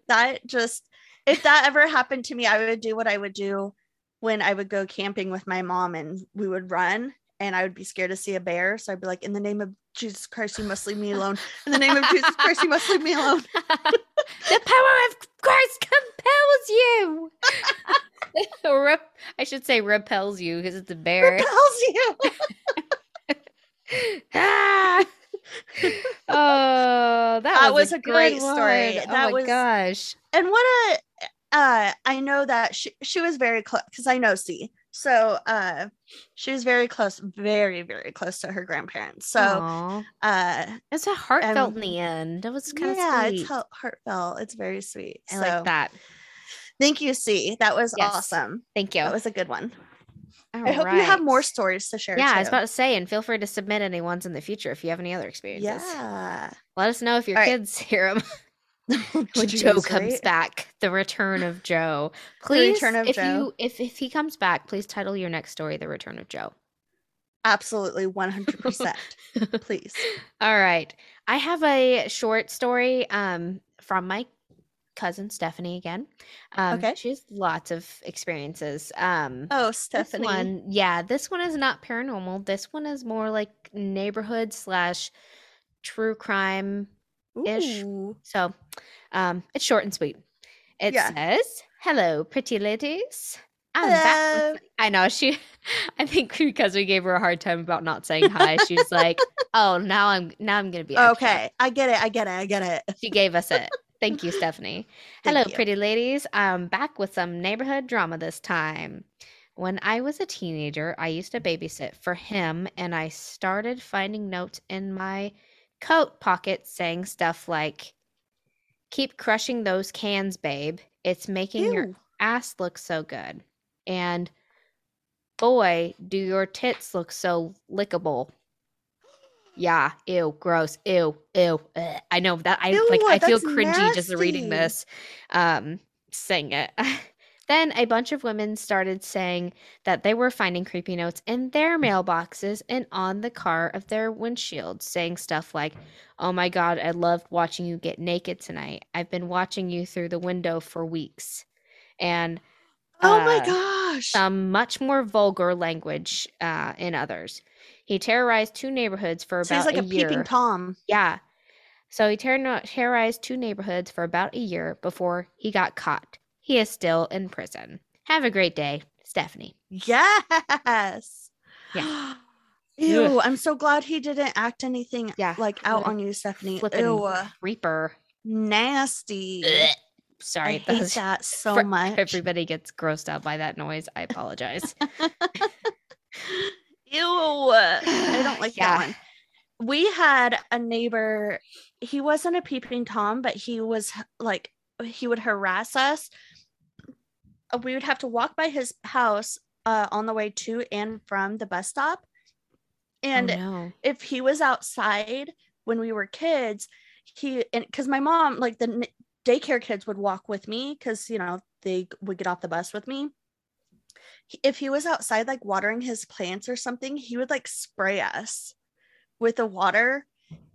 that just if that ever happened to me, I would do what I would do when I would go camping with my mom and we would run and I would be scared to see a bear. So I'd be like, in the name of Jesus Christ, you must leave me alone. [LAUGHS] In the name of Jesus Christ, you must leave me alone. [LAUGHS] the power of Christ compels you. [LAUGHS] I should say repels you because it's a bear. Repels you. ah! Oh, that, That was, was a, great story. one. Oh That my was- gosh. and what a uh i know that she she was very close because i know c so uh she was very close very very close to her grandparents so Aw. uh it's a heartfelt um, in the end. That was kind of yeah sweet. it's heart- heartfelt it's very sweet I so like that. thank you c that was Yes. awesome Thank you. that was a good one All i hope you have more stories to share Yeah, I was about to say, and feel free to submit any ones in the future if you have any other experiences. yeah Let us know if your All right. kids [LAUGHS] hear them [LAUGHS] when Joe comes right? back. The return of Joe. [LAUGHS] Please, of if Joe. you if if he comes back, please title your next story "The Return of Joe." absolutely 100% [LAUGHS] please All right, I have a short story um from my cousin Stephanie again. Um, Okay. she has lots of experiences. Um, oh this stephanie one, yeah, this one is not paranormal. This one is more like neighborhood slash true crime ish. So, um, it's short and sweet. It Yeah. says, "Hello, pretty ladies. I'm back Hello. I know she. [LAUGHS] I think because we gave her a hard time about not saying hi, she's like, [LAUGHS] "Oh, now I'm now I'm gonna be extra." okay i get it i get it i get it She gave us it. [LAUGHS] Thank you, Stephanie. Thank Hello, you. pretty ladies. I'm back with some neighborhood drama this time. When I was a teenager, I used to babysit for him, and I started finding notes in my coat pocket saying stuff like, Keep crushing those cans, babe. It's making your ass look so good. And boy, do your tits look so lickable. Yeah, ew, gross, ew, ew. ugh. I know that I like I feel cringy just reading this. Um saying it. [LAUGHS] then a bunch of women started saying that they were finding creepy notes in their mailboxes and on the car of their windshields, saying stuff like, Oh my god, I loved watching you get naked tonight. I've been watching you through the window for weeks. And Oh my uh, gosh. some much more vulgar language uh, in others. He terrorized two neighborhoods for about like a, a year. peeping tom. Yeah. So he terro- terrorized two neighborhoods for about a year before he got caught. He is still in prison. Have a great day, Stephanie. Yes. Yeah. [GASPS] Ew, I'm so glad he didn't act anything Yeah, like out on you, Stephanie. Flippin' Ew, Reaper. nasty. Ugh. Sorry, I hate was- that [LAUGHS] so for much. Everybody gets grossed out by that noise. I apologize. [LAUGHS] Ew. I don't like Yeah. that one. We had a neighbor, he wasn't a peeping Tom, but he was like, he would harass us. We would have to walk by his house uh, on the way to and from the bus stop. And oh, no. if he was outside when we were kids, he, and because my mom, like the daycare kids would walk with me because, you know, they would get off the bus with me if he was outside like watering his plants or something, he would like spray us with the water.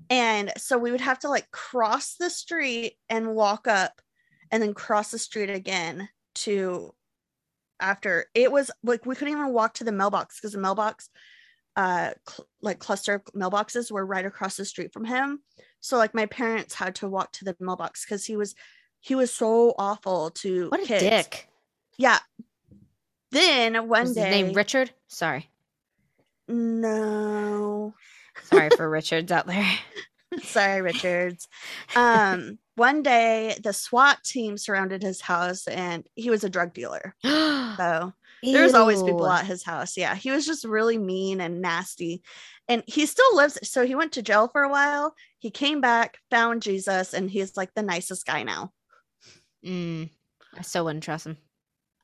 And so we would have to like cross the street and walk up and then cross the street again to after it was like we couldn't even walk to the mailbox because the mailbox uh cl- like cluster of mailboxes were right across the street from him so like my parents had to walk to the mailbox because he was he was so awful to What a kids dick. yeah. Then one Was day, his name Richard? Sorry. no, Sorry for [LAUGHS] Richards out there. sorry, Richards. Um, one day the SWAT team surrounded his house, and he was a drug dealer. [GASPS] So there's always people at his house. Yeah, he was just really mean and nasty, and he still lives. So he went to jail for a while. He came back, found Jesus, and he's like the nicest guy now. Mm, I still wouldn't trust him.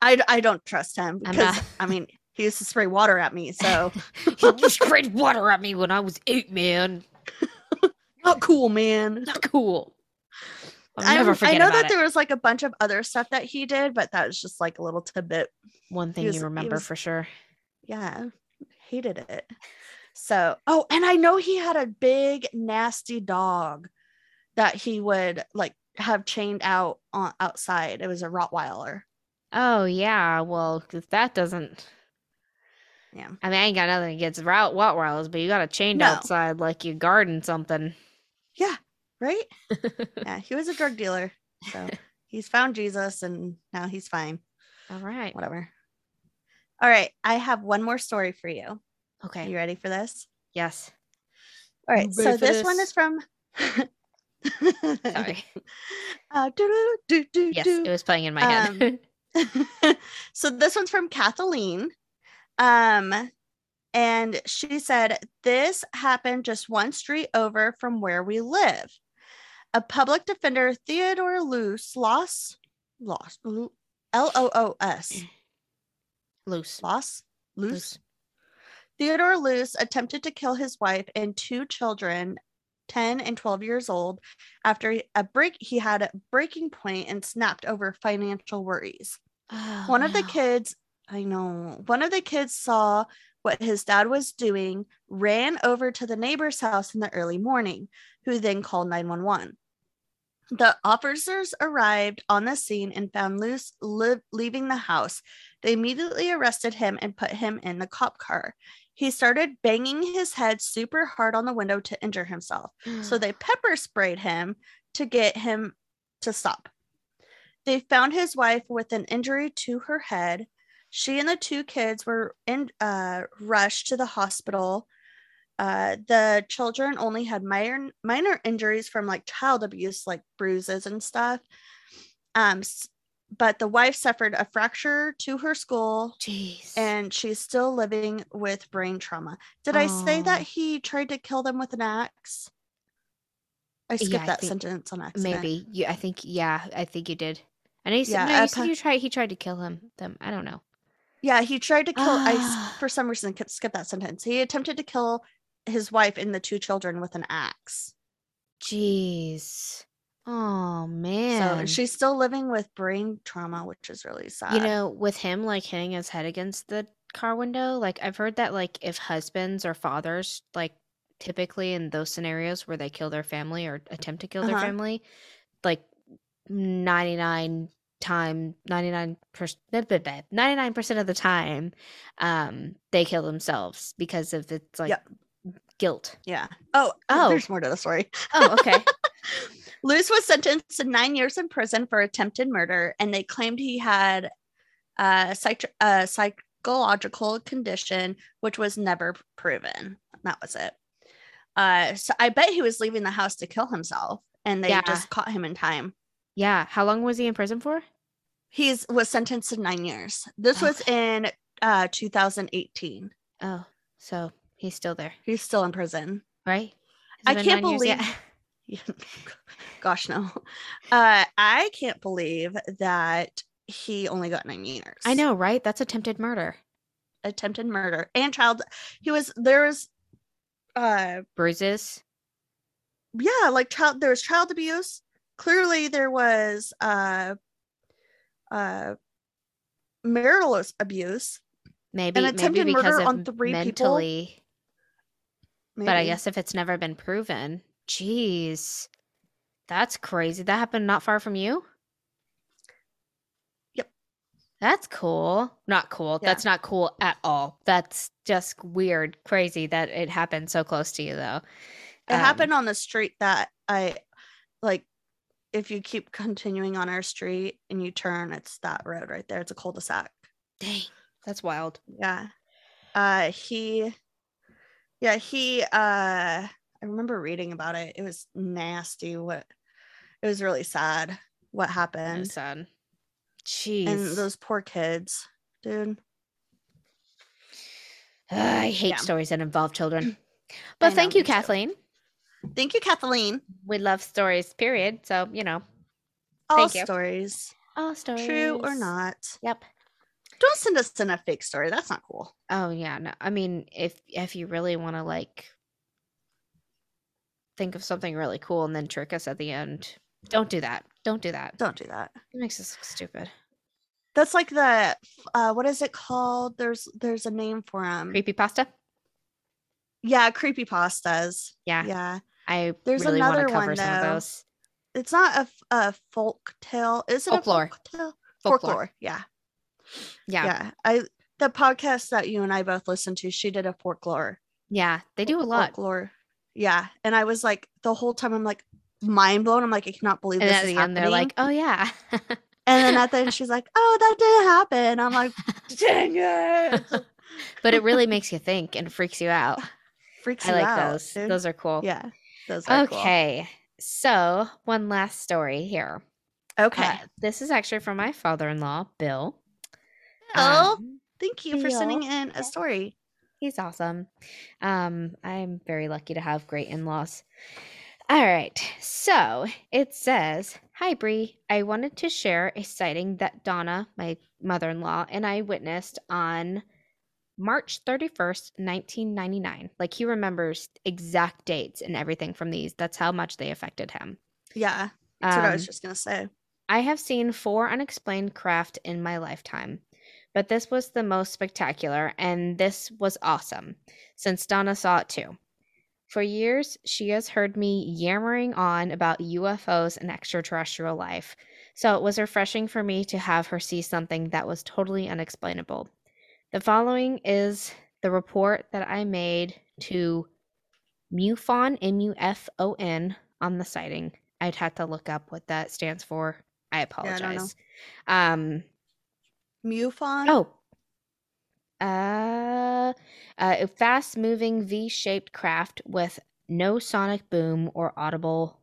I, I don't trust him I'm because I mean he used to spray water at me, so [LAUGHS] he sprayed water at me when I was eight, man. [LAUGHS] not cool, man. Not cool. I, know that it. there was like a bunch of other stuff that he did, but that was just like a little tidbit. One thing was- you remember was- for sure. Yeah, hated it. So, oh, and I know he had a big nasty dog that he would like have chained out on outside. It was a Rottweiler. Oh yeah, well, if that doesn't. Yeah. I mean, I ain't got nothing against Rottweilers, but you got a chained No. outside like you garden something. Yeah, right. [LAUGHS] yeah, he was a drug dealer. So [LAUGHS] he's found Jesus, and now he's fine. All right. Whatever. All right. I have one more story for you. Are Okay. you ready for this? Yes. All right. So for this, one is from. Sorry. [LAUGHS] Uh, doo, doo, doo, Yes, it was playing in my head. so this one's from Kathleen. Um, and she said, This happened just one street over from where we live. A public defender, Theodore Luce, lost, lost, L O O S, Loose. Luce. Loose. Theodore Luce attempted to kill his wife and two children, 10 and 12 years old, after a break he had a breaking point and snapped over financial worries. Oh, one of the kids i know one of the kids saw what his dad was doing ran over to the neighbor's house in the early morning who then called 911 the officers arrived on the scene and found luce li- leaving the house they immediately arrested him and put him in the cop car he started banging his head super hard on the window to injure himself so they [SIGHS] pepper sprayed him to get him to stop. They found his wife with an injury to her head. She and the two kids were in, uh, rushed to the hospital. Uh, the children only had minor, minor injuries from like child abuse, like bruises and stuff. Um, but the wife suffered a fracture to her skull Jeez. and she's still living with brain trauma. Did I say that he tried to kill them with an axe? I skipped Yeah, I that sentence on accident. maybe you. I think. Yeah, I think you did. And you said, Yeah, no, you uh, said you tried. He tried to kill him. Them. I don't know. Yeah, he tried to kill. I [SIGHS] for some reason skipped that sentence. He attempted to kill his wife and the two children with an axe. Jeez. Oh man. So she's still living with brain trauma, which is really sad. You know, with him like hitting his head against the car window, like I've heard that like if husbands or fathers like typically in those scenarios where they kill their family or attempt to kill their Uh-huh. family, like 99 time ninety nine percent 99% of the time um they kill themselves because of it's like Yep. Guilt. yeah. Oh, Oh. there's more to the story. Oh, okay. [LAUGHS] Luce was sentenced to nine years in prison for attempted murder, and they claimed he had a, psych- a psychological condition, which was never proven. That was it. Uh, so I bet he was leaving the house to kill himself, and they Yeah. just caught him in time. yeah, how long was he in prison for? He's was sentenced to nine years. This was in uh 2018. Oh, so he's still there, He's still in prison. right? Has I can't nine years yet? believe- [LAUGHS] Gosh, no. Uh, I can't believe that he only got nine years. I know, right? That's attempted murder. attempted murder and child. He was there was, uh, Bruises. yeah, like child. There was child abuse. Clearly, there was uh, uh, marital abuse. Maybe maybe attempted because murder of on three people? Mentally. But I guess if it's never been proven, jeez, that's crazy. That happened not far from you. Yep. That's cool. Not cool. Yeah. That's not cool at all. That's just weird, crazy that it happened so close to you, though. it Um, happened on the street that I like. If you keep continuing on our street and you turn, it's that road right there. It's a cul-de-sac. Dang, that's wild. Yeah. Uh he yeah, he uh I remember reading about it. It was nasty what it was really sad what happened. Sad. Jeez. And those poor kids, dude. Ugh, [SIGHS] I hate Yeah. stories that involve children. [CLEARS THROAT] [CLEARS THROAT] But thank you, me too. Kathleen. Thank you, Kathleen. We love stories, period. So, you know, All Thank you. stories, all stories. true or not. Yep. Don't send us in a fake story. That's not cool. Oh yeah, no. I mean, if if you really want to like think of something really cool and then trick us at the end, don't do that. Don't do that. Don't do that. It makes us look stupid. That's like the uh what is it called? There's there's a name for them. Creepy pasta. Yeah, creepy pastas. Yeah, Yeah. I There's really another cover one, some of though. those. It's not a, a folk tale. Is it Folklore. a folk tale? Folklore. Folklore. Yeah. Yeah, yeah, i the podcast that you and i both listened to she did a folklore Yeah, They do a lot. folklore yeah and i was like the whole time i'm like mind blown i'm like i cannot believe And this at is the end, they're like, "Oh yeah, And then at the end, she's like, "Oh, that didn't happen." I'm like, [LAUGHS] "Dang it!" but it really makes you think and freaks you out. Freaks I like out, those. dude. Those Those are cool. yeah, those are cool. Okay. So, one last story here. Okay. Uh, this is actually from my father in law, Bill. Bill, Um, thank you for sending in a story. He's awesome. Um, I'm very lucky to have great in-laws. All right. So it says, "Hi Brie. I wanted to share a sighting that Donna, my mother-in-law, and I witnessed on March 31st, 1999. Like he remembers exact dates and everything from these. That's how much they affected him. Yeah, that's what I was Um, just gonna say. I have seen four unexplained craft in my lifetime, but this was the most spectacular, and this was awesome, since Donna saw it too. For years, she has heard me yammering on about UFOs and extraterrestrial life, so it was refreshing for me to have her see something that was totally unexplainable. The following is the report that I made to MUFON, M U F O N, on the sighting. I'd have to look up what that stands for. I I don't know. apologize. um, MUFON. oh, uh, uh, a fast-moving V-shaped craft with no sonic boom or audible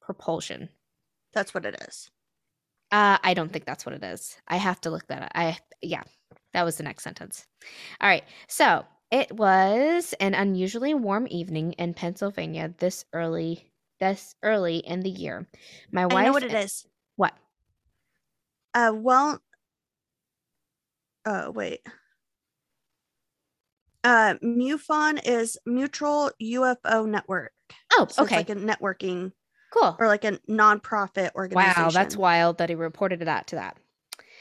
propulsion. that's what it is. Uh, I don't think that's what it is. I have to look that up. I yeah, that was the next sentence. All right. So it was an unusually warm evening in Pennsylvania this early this early in the year. My wife I know what it is. What? Uh, well, oh wait. Uh, MUFON is Mutual UFO Network. Oh, So okay. it's like a networking cool. or like a nonprofit organization. Wow, that's wild that he reported that to that.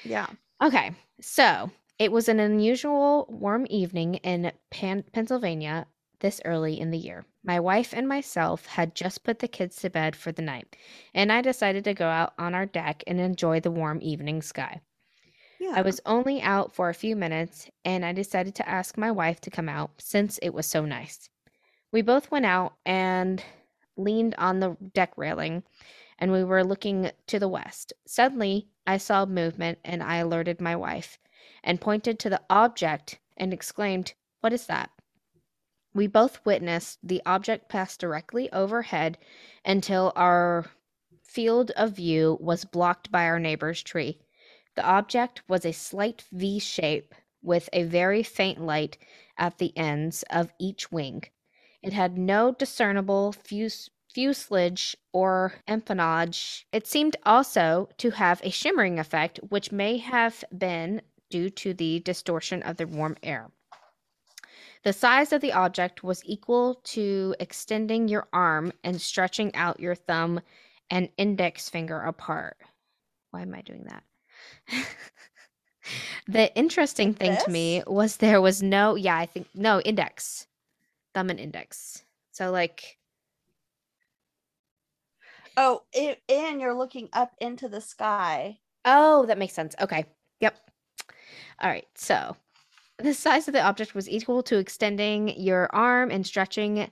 Yeah. Okay, so it was an unusual warm evening in Pan- Pennsylvania this early in the year. My wife and myself had just put the kids to bed for the night, and I decided to go out on our deck and enjoy the warm evening sky. Yeah. I was only out for a few minutes, and I decided to ask my wife to come out since it was so nice. We both went out and leaned on the deck railing, and we were looking to the west. Suddenly, I saw movement, and I alerted my wife and pointed to the object and exclaimed, What is that? We both witnessed the object pass directly overhead until our field of view was blocked by our neighbor's tree. The object was a slight V shape with a very faint light at the ends of each wing. It had no discernible fuse, fuselage or empennage. It seemed also to have a shimmering effect, which may have been due to the distortion of the warm air. The size of the object was equal to extending your arm and stretching out your thumb and index finger apart. Why am I doing that? [LAUGHS] the interesting thing to me was there was no, yeah, I think, no, index, thumb and index. So, like, Oh, it, and you're looking up into the sky. oh, that makes sense. Okay. Yep. All right. So, the size of the object was equal to extending your arm and stretching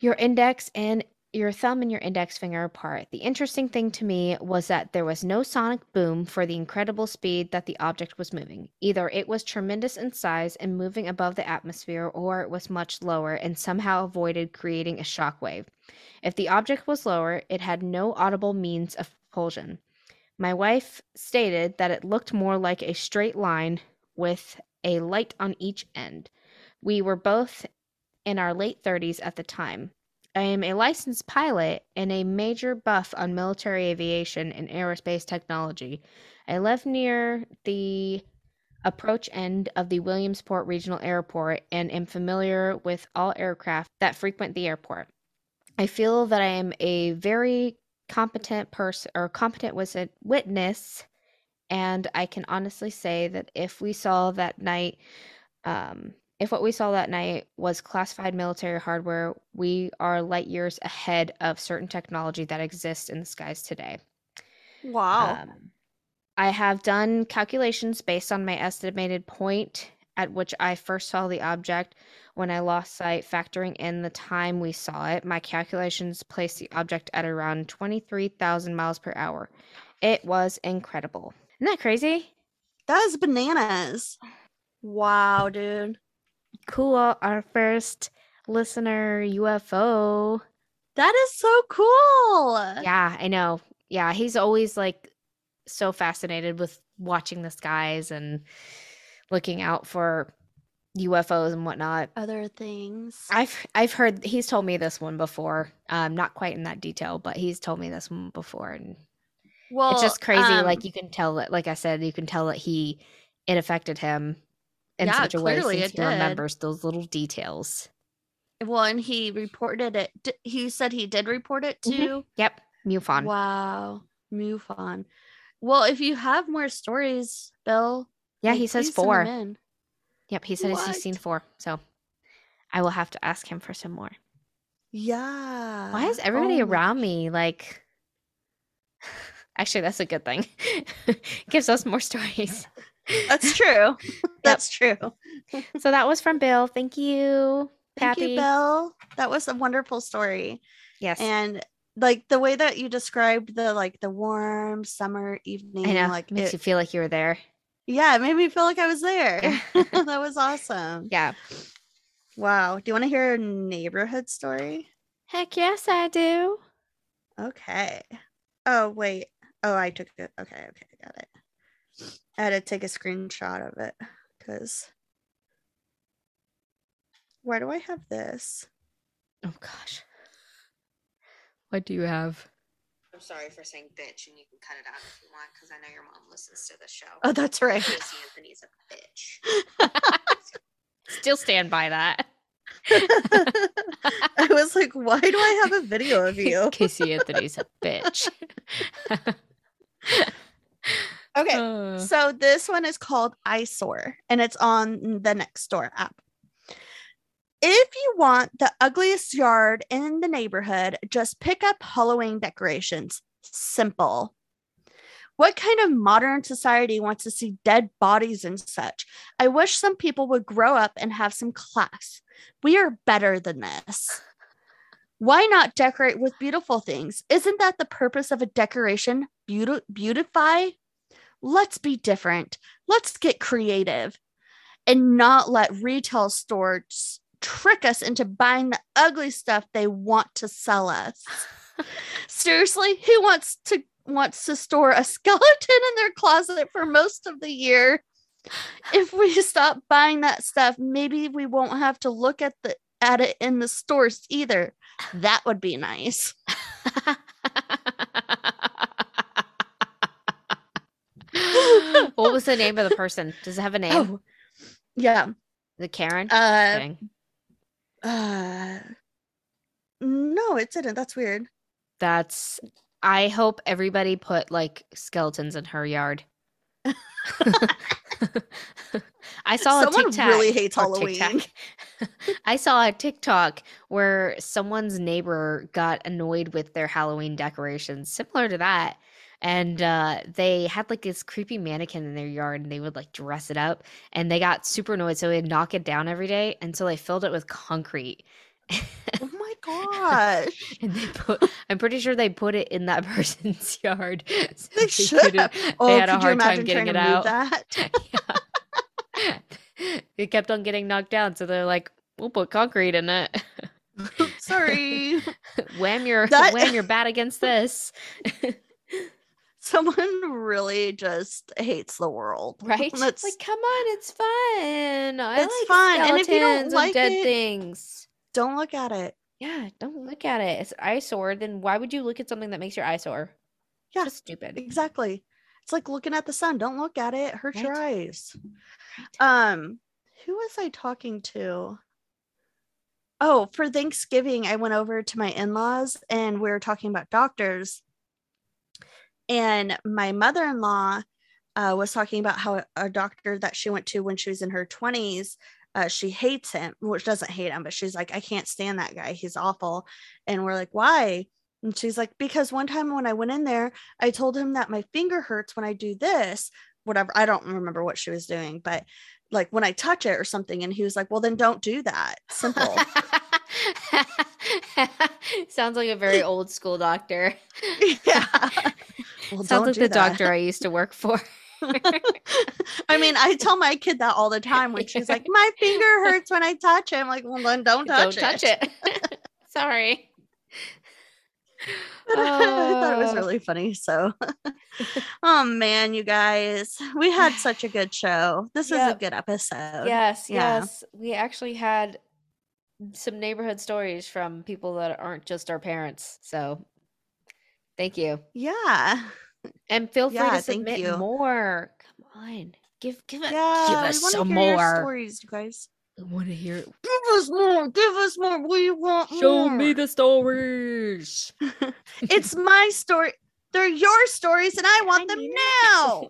your index and your thumb and your index finger apart. The interesting thing to me was that there was no sonic boom for the incredible speed that the object was moving. Either it was tremendous in size and moving above the atmosphere, or it was much lower and somehow avoided creating a shock wave. If the object was lower, it had no audible means of propulsion. My wife stated that it looked more like a straight line with a light on each end. We were both in our late 30s at the time. I am a licensed pilot and a major buff on military aviation and aerospace technology. I live near the approach end of the Williamsport Regional Airport and am familiar with all aircraft that frequent the airport. I feel that I am a very competent person or competent witness, and I can honestly say that if we saw that night, um, if what we saw that night was classified military hardware, we are light years ahead of certain technology that exists in the skies today. Wow. Um, I have done calculations based on my estimated point at which I first saw the object when I lost sight, factoring in the time we saw it. My calculations place the object at around 23,000 miles per hour. It was incredible. Isn't that crazy? That is bananas. Wow, dude. Cool. Our first listener UFO. That is so cool. Yeah, I know. Yeah, he's always like so fascinated with watching the skies and looking out for UFOs and whatnot. Other things. I've I've heard he's told me this one before. Um, not quite in that detail, but he's told me this one before, and well, it's just crazy. um, like you can tell that, like I said, you can tell that he it affected him in Yeah, such a way since it he did. remembers those little details. well, and he reported it. He said he did report it Mhm. too. Yep, MUFON. Wow, MUFON. Well, if you have more stories, Bill. Yeah, he says four. Yep, he said he's seen four. So I will have to ask him for some more. Yeah. Why is everybody Oh around me like? [SIGHS] Actually, that's a good thing. [LAUGHS] Gives us more stories. [LAUGHS] That's true. [LAUGHS] That's true. so that was from Bill. Thank you, Thank Pappy. you, Bill. That was a wonderful story. Yes, And like the way that you described the like the warm summer evening, I know. like makes it, you feel like you were there. yeah, it made me feel like I was there. [LAUGHS] that was awesome. Yeah. Wow. Do you want to hear a neighborhood story? Heck yes, I do. Okay. Oh wait. Oh, I took it. Okay, okay, I got it. I had to take a screenshot of it because why do I have this? Oh gosh. What do you have? I'm sorry for saying bitch, and you can cut it out if you want, because I know your mom listens to the show. Oh, that's right. Casey Anthony's a bitch. [LAUGHS] Still stand by that. [LAUGHS] I was like, why do I have a video of [LAUGHS] you? Casey Anthony's a bitch. Okay. Uh, So this one is called Eyesore and it's on the Nextdoor app. If you want the ugliest yard in the neighborhood, just pick up Halloween decorations. Simple. What kind of modern society wants to see dead bodies and such? I wish some people would grow up and have some class. We are better than this. Why not decorate with beautiful things? Isn't that the purpose of a decoration? Beauti- beautify? Let's be different. Let's get creative and not let retail stores trick us into buying the ugly stuff they want to sell us. [LAUGHS] Seriously, who wants to wants to store a [LAUGHS] skeleton in their closet for most of the year? If we stop buying that stuff, maybe we won't have to look at the at it in the stores either. That would be nice. [LAUGHS] [LAUGHS] what was the name of the person? Does it have a name? Oh, yeah. The Karen? Uh, uh, no, it didn't. That's weird. That's. I hope everybody put like skeletons in her yard. [LAUGHS] I saw Someone a TikTok. really hates Halloween. [LAUGHS] I saw a TikTok where someone's neighbor got annoyed with their Halloween decorations, similar to that. And uh, they had like this creepy mannequin in their yard and they would like dress it up. And they got super annoyed. So they'd knock it down every day. until they filled it with concrete. Oh my [LAUGHS] gosh. and they put, I'm pretty sure they put it in that [LAUGHS] person's yard. so They should couldn't- have. They Oh, had a could you hard time imagine getting trying it to out. that? [LAUGHS] yeah. it kept on getting knocked down. So they're like, we'll put concrete in it. Sorry. wham your That- wham your bat against this. [LAUGHS] Someone really just hates the world. [LAUGHS] right? That's like, come on, it's fun. I It's like fun, and if you don't like dead it- things. don't look at it. Yeah, don't look at it. It's eyesore. Then why would you look at something that makes your eye sore? Yeah, Just stupid. Exactly. It's like looking at the sun. Don't look at it. It hurts your Right. eyes. Um, who was I talking to? Oh, for Thanksgiving, I went over to my in-laws and we were talking about doctors. And my mother-in-law uh, was talking about how a doctor that she went to when she was in her 20s, uh, she hates him, which doesn't hate him, but she's like, I can't stand that guy. He's awful. And we're like, why? And she's like, because one time when I went in there, I told him that my finger hurts when I do this, whatever. I don't remember what she was doing, but like when I touch it or something. And he was like, well, then don't do that. Simple. [LAUGHS] [LAUGHS] Sounds like a very [LAUGHS] old school doctor. yeah. [LAUGHS] Well, Sounds like the that. doctor I used to work for. I mean, I tell my kid that all the time when she's like, "My finger hurts when I touch it." I'm like, "Well, then don't touch it. Don't touch it." it. Sorry. But I thought it was Oh. really funny. So, oh man, you guys, we had such a good show. This is a good episode. Yes, Yeah. yes. We actually had some neighborhood stories from people that aren't just our parents. So thank you. Yeah. And feel free Yeah, to thank submit you. more. Come on. Give give it Yeah. give us some more. stories, you guys. I want to hear Give us more. Give us more. We want Show more. me the stories. [LAUGHS] it's my story. They're your stories, and I want them now.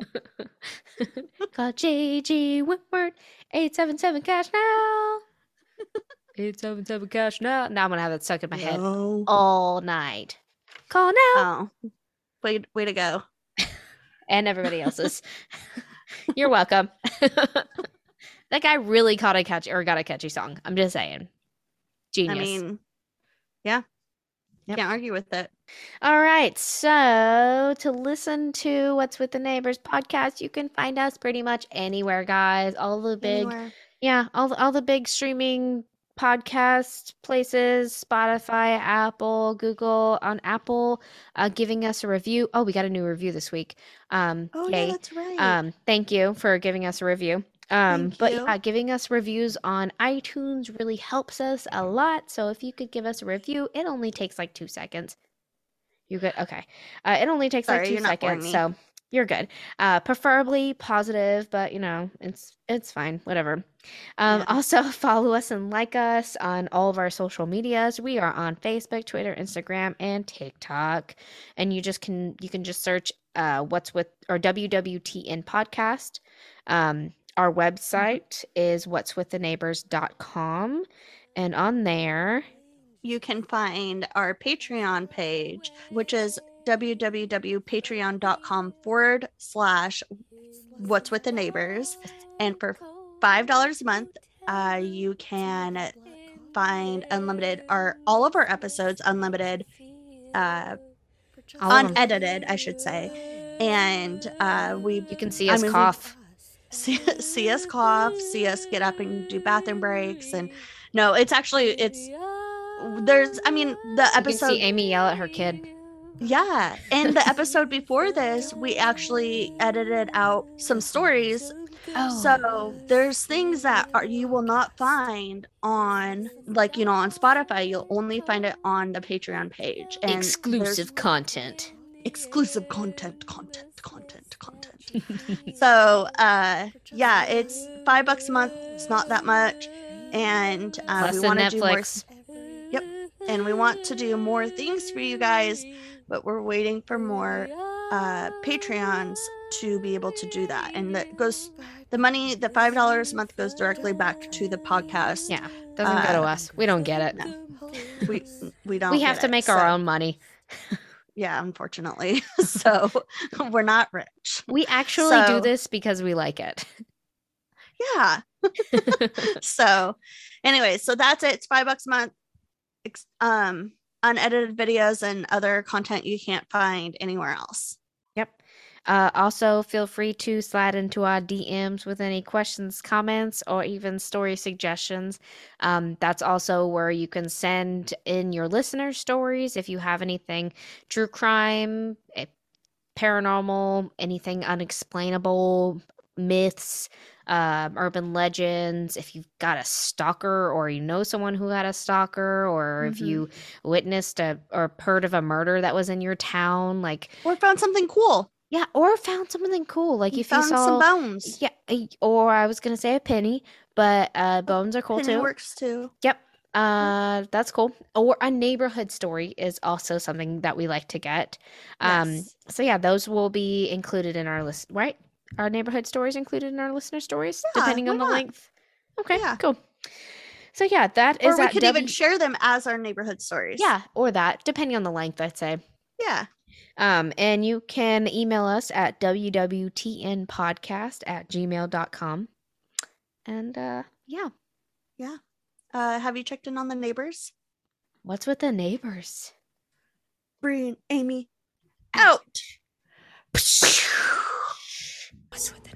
[LAUGHS] Call JG Wentworth 877 cash now. 877 cash now. Now I'm gonna have it stuck in my head No. all night. Call now. Oh, way, way to go. [LAUGHS] and everybody else's. [LAUGHS] You're welcome. [LAUGHS] that guy really caught a catchy or got a catchy song. I'm just saying. Genius. I mean, yeah. Yep. Can't argue with it. All right. So to listen to What's with the Neighbors podcast, you can find us pretty much anywhere, guys. All the big Anywhere. Yeah, all the, all the big streaming podcast places, Spotify, Apple, Google. On Apple, uh, giving us a review. Oh, we got a new review this week. Um, Oh yeah, that's right. Um, thank you for giving us a review. Um, Thank but you. yeah, giving us reviews on iTunes really helps us a lot. So if you could give us a review, it only takes like two seconds. You're good. Okay. Uh, it only takes Sorry, like 2 you're not seconds, so you're good. Uh, preferably positive, but you know, it's it's fine. Whatever. Um, Yeah. also [LAUGHS] follow us and like us on all of our social medias. We are on Facebook, Twitter, Instagram, and TikTok. And you just can you can just search uh, what's with or WWTN podcast. Um, our website is what's with the neighbors.com. And on there, you can find our Patreon page, which is www.patreon.com forward slash what's with the neighbors. And for $5 a month, uh, you can find unlimited or all of our episodes unlimited, uh, all of 'em. unedited, I should say. And uh, we you can see I us mean, cough. [LAUGHS] see, see us cough, see us get up and do bathroom breaks. And no, it's actually, it's, there's, I mean, the You can episode see Amy yell at her kid. Yeah. And the episode before this, we actually edited out some stories. Oh. So there's things that are you will not find on like you know on Spotify. You'll only find it on the Patreon page. And Exclusive content. exclusive content, content, content, content. [LAUGHS] so uh yeah, it's five bucks a month. It's not that much. And uh, Less we want to do more. And we want to do more things for you guys, but we're waiting for more uh, Patreons to be able to do that. And that goes the money, the five dollars a month goes directly back to the podcast. Yeah. Doesn't go to Uh, us. We don't get it. no. We we don't. we have to it, make our own money. Yeah, unfortunately. [LAUGHS] so [LAUGHS] we're not rich. We actually So- do this because we like it. Yeah. [LAUGHS] so anyway, so that's it. It's five bucks a month. Um, unedited videos and other content you can't find anywhere else. Yep. Uh, also, feel free to slide into our DMs with any questions, comments, or even story suggestions. Um, that's also where you can send in your listener stories if you have anything true crime, eh, paranormal, anything unexplainable, myths, um, urban legends. If you've got a stalker or you know someone who had a stalker, or if Mhm. you witnessed a or heard of a murder that was in your town, like Or found something cool. yeah, or found something cool. Like You if you found saw some bones. Yeah, or I was gonna say a penny, but uh bones are cool Penny too. works too. Yep. Uh that's cool. Or a neighborhood story is also something that we like to get. Um Yes. so yeah, those will be included in our list, right? Our neighborhood stories included in our listener stories, Yeah, depending on the not? length. Okay, Yeah. cool. So yeah, that Or is we could even share them as our neighborhood stories. Yeah, or that, depending on the length, I'd say. Yeah. Um, and you can email us at wwtnpodcast at gmail.com. And uh, yeah, Yeah. Uh, have you checked in on the neighbors? What's with the neighbors? Bree and Amy out. With